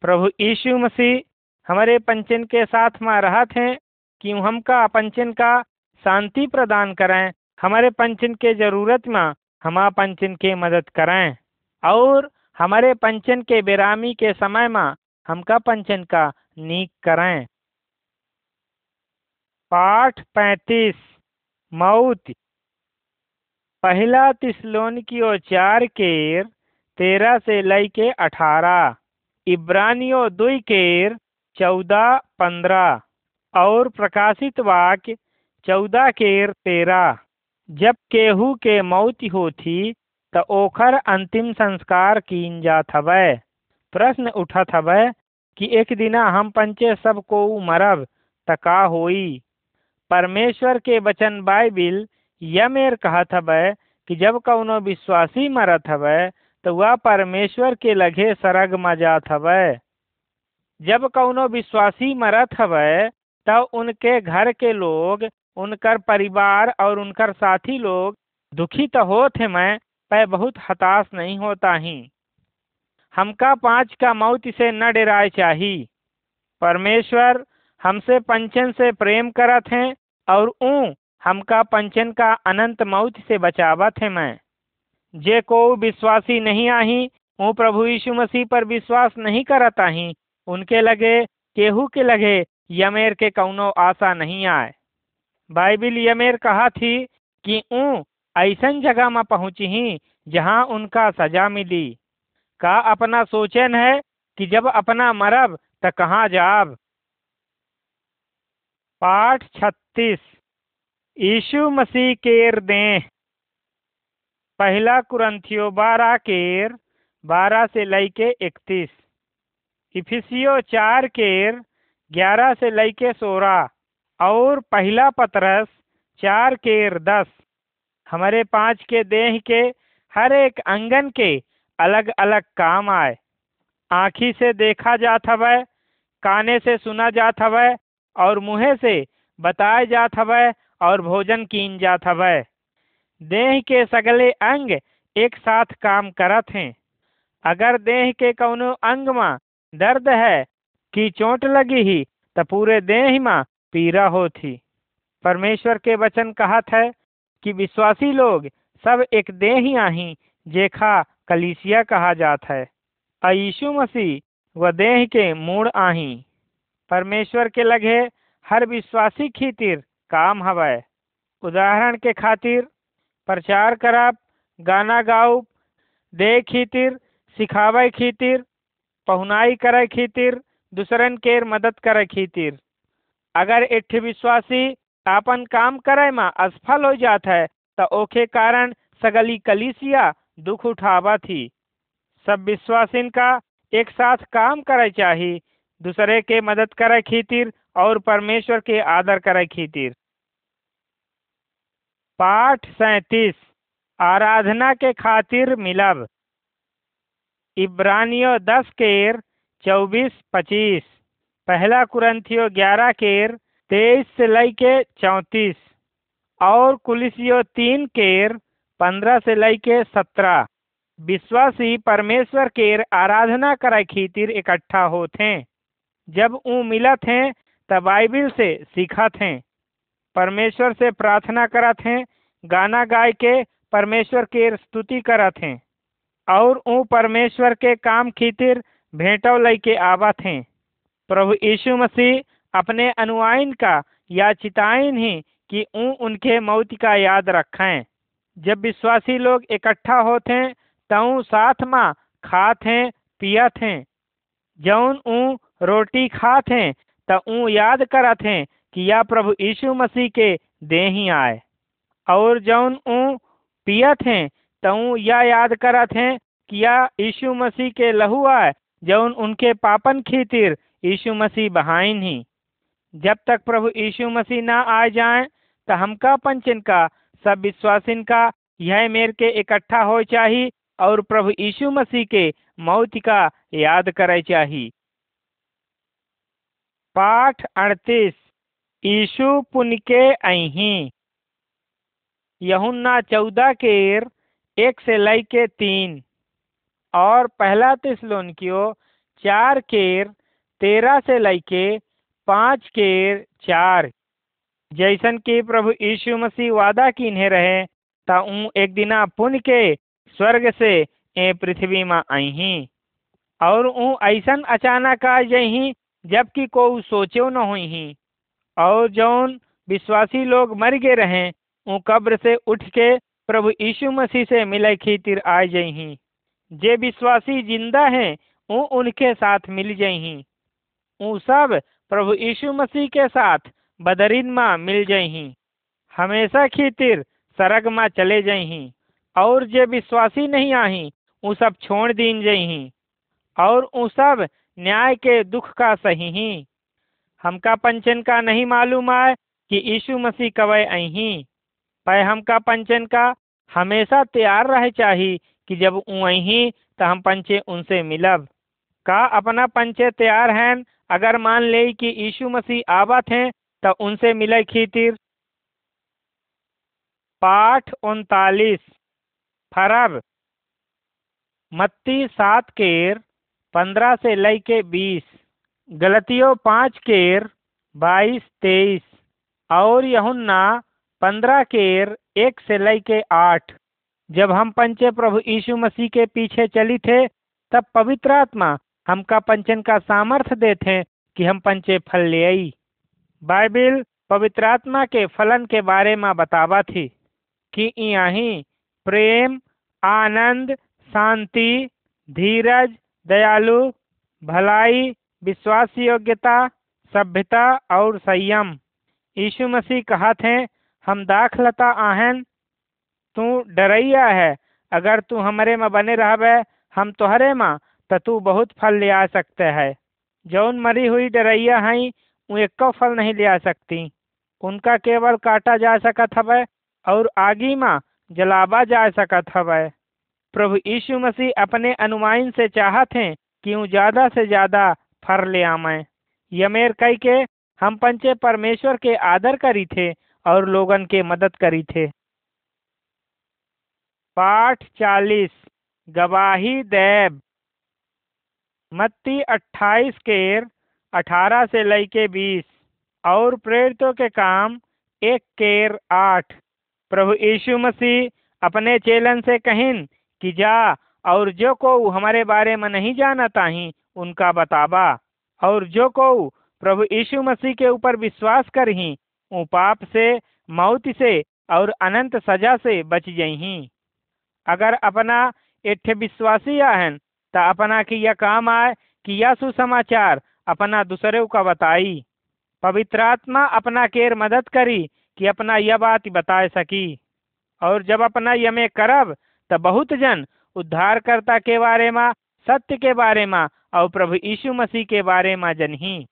प्रभु यीशु मसीह हमारे पंचन के साथ में रहत हैं कि हमका पंचन का शांति प्रदान करें, हमारे पंचन के ज़रूरत में हमा पंचन के मदद करें और हमारे पंचन के बेरामी के समय में हमका पंचन का नीक करें। पाठ पैंतीस मौत पहला तिसलोन की चार केर तेरह से लई के अठारह, इब्रानियो दुई केर चौदह, पंद्रह, और प्रकाशित वाक्य चौदह केर तेरह। जब केहू के मौत होती तो ओखर अंतिम संस्कार कीन हवै प्रश्न उठत हवै कि एक दिना हम पंचे सबको मरब त का होई। परमेश्वर के वचन बाइबिल यमेर कहत हवै कि जब कौनो विश्वासी मरत हवै तो वह परमेश्वर के लगे सरग में जात जब कौनो विश्वासी मरत हवै तब उनके घर के लोग, उनकर परिवार और उनकर साथी लोग दुखी तो होते मैं पै बहुत हताश नहीं होता ही। हमका पाँच का मौत से न डराए चाही। परमेश्वर हमसे पंचन से प्रेम करत हैं और ऊ हमका पंचन का अनंत मौत से बचावत है मैं। जे को विश्वासी नहीं आही वो प्रभु यीशु मसीह पर विश्वास नहीं करत आही, उनके लगे, केहू के लगे यमेर के कौनो आशा नहीं आए। बाइबिल यमेर कहा थी कि ऊ ऐसन जगह में पहुँची जहाँ उनका सजा मिली। का अपना सोचन है कि जब अपना मरब तो कहाँ जाब? पाठ छत्तीस। यीशु मसीह केर दें पहला कुरंथियो बारह केर, बारह से लई के इकतीस। इफिसियो चार केर, ग्यारह से लई के सोलह। और पहला पतरस, चार केर दस। हमारे पाँच के देह के हर एक अंगन के अलग अलग काम आए। आँखी से देखा जात हवै, काने से सुना जात हवै और मुँह से बताए जात हवै और भोजन कीन जात हवै। देह के सगले अंग एक साथ काम करत हैं। अगर देह के कौनो अंग में दर्द है, कि चोट लगी ही तो पूरे देह में पीड़ा होती। परमेश्वर के वचन कहत है कि विश्वासी लोग सब एक देह आही, जेखा कलीसिया कहा जात है। यीशु मसीह व देह के मूड आही। परमेश्वर के लगे हर विश्वासी खीतिर काम हवै उदाहरण के खातिर, प्रचार करब गाना गाउब दे खीतिर, सिखावे खीतिर, पहुनाई करे खीतिर, दूसरन के मदद करे खीतिर। अगर एक विश्वासी आपन काम करे में असफल हो जात है तो ओके कारण सगली कलीसिया दुख उठावा थी। सब विश्वासिन का एक साथ काम करे चाही। दूसरे के मदद करे खीतिर और परमेश्वर के आदर करे खीतिर। पाठ सैतीस। आराधना के खातिर मिलब। इब्रानियो दस केर, चौबीस, पच्चीस। पहला कुरंथियो ग्यारह केर, तेईस से लैके चौंतीस। और कुलिसियो तीन केर पंद्रह से लैके सत्रह। विश्वासी परमेश्वर केर आराधना करे खीतिर इकट्ठा होते जब ऊ मिलत हैं तब बाइबिल से सीखत हैं परमेश्वर से प्रार्थना करत हैं गाना गाय के परमेश्वर के स्तुति करत हैं और ऊ परमेश्वर के काम खीतिर भेंटव के आवत हैं प्रभु यीशु मसीह अपने अनुयायिन का या चिताइन ही कि ऊ उनके मौत का याद रखें। जब विश्वासी लोग इकट्ठा होते हैं साथ में खात हैं, पियत हैं। जौन ऊ रोटी खात हैं, त ऊ याद करत हैं कि यह प्रभु यीशु मसीह के दे ही आए। और जौन ऊ पियत हैं तऊ या याद करत हैं कि यह यीशु मसीह के लहू आए जौन उनके पापन खीतिर यीशु मसीह बहाइन ही। जब तक प्रभु यीशु मसीह ना आ जाए तो हमका पंचन का सब विश्वासिन का यह मेर के इकट्ठा हो चाहिए और प्रभु यीशु मसीह के मौत का याद करे चाहिए पाठ अड़तीस, यीशु पुन के अही। यहुन्ना चौदह केर, एक से लय के तीन। और पहला तिसलोन तिसलोनिकियो, चार केर, तेरह से लय के, पाँच केर, चार। जैसन कि प्रभु यीशु मसीह वादा किन्हे रहे, ता ऊ एक दिना पुन के स्वर्ग से ए पृथ्वी में अही और ऊ ऐसन अचानक आ जही जबकि को सोचो न हुई और जौन विश्वासी लोग मर गए रहे, ऊ कब्र से उठ के प्रभु यीशु मसीह से मिले खीतिर आ जही जे विश्वासी ज़िंदा हैं, ऊ उनके साथ मिल जही ऊ सब प्रभु यीशु मसीह के साथ बदरीन माँ मिल जही हमेशा खीतिर सरग माँ चले जही और जे विश्वासी नहीं आही ऊ सब छोड़ दीन जही और ऊ सब न्याय के दुख का सही। ही हमका पंचन का नहीं मालूम आए कि यीशु मसीह कवे अही पै हमका पंचन का हमेशा तैयार रह चाहिए कि जब ऊ अही तो हम पंचे उनसे मिलब। का अपना पंचे तैयार हैं, अगर मान ले कि यीशु मसीह आवत हैं तो उनसे मिले खीतिर। पाठ उनतालीस। फरब मत्ती सात केर, पंद्रह से लय के बीस। गलतियों पाँच केर, बाईस तेईस। और यहुन्ना, पंद्रह केर, एक से लय के आठ। जब हम पंचे प्रभु यीशु मसीह के पीछे चली थे, तब पवित्र आत्मा हमका पंचन का सामर्थ्य देते कि हम पंचे फल ले आई। बाइबिल पवित्र आत्मा के फलन के बारे में बतावा थी कि यही प्रेम, आनंद, शांति, धीरज, दयालु, भलाई विश्वास योग्यता सभ्यता और संयम। यीशु मसीह कहा थे हम दाखलता आहन। तू डरैया है। अगर तू हमारे में बने रहबे, हम तोहरे माँ तो तू बहुत फल ले आ सकते है। जौन मरी हुई डरैया हैं वो एक फल नहीं ले आ सकती। उनका केवल काटा जा सकत हवे और आगी में जलावा जा सकत हवे। प्रभु यीशु मसीह अपने अनुमाइन से चाहत हैं कि वो ज़्यादा से ज़्यादा फर ले आमें। यमेर कई के हम पंचे परमेश्वर के आदर करी थे और लोगन के मदद करी थे। पाठ चालीस, गवाही देव मत्ती अट्ठाईस केर अठारह से लय के बीस। और प्रेरितों के काम, एक केर आठ। प्रभु यीशु मसीह अपने चेलन से कहिन कि जा, और जो को हमारे बारे में नहीं जाना ताही, उनका बताबा। और जो को प्रभु यीशु मसीह के ऊपर विश्वास करही, ऊ पाप से, मौत से, और अनंत सजा से बच जही अगर अपना एक विश्वासी आहन तो अपना की यह काम आए, कि यह सुसमाचार अपना दूसरे का बताई। पवित्र आत्मा अपना केर मदद करी कि अपना यह बात बता सकी। और जब अपना यमे करब, तब बहुत जन उद्धारकर्ता के बारे में, सत्य के बारे में और प्रभु यीशु मसीह के बारे में जनही।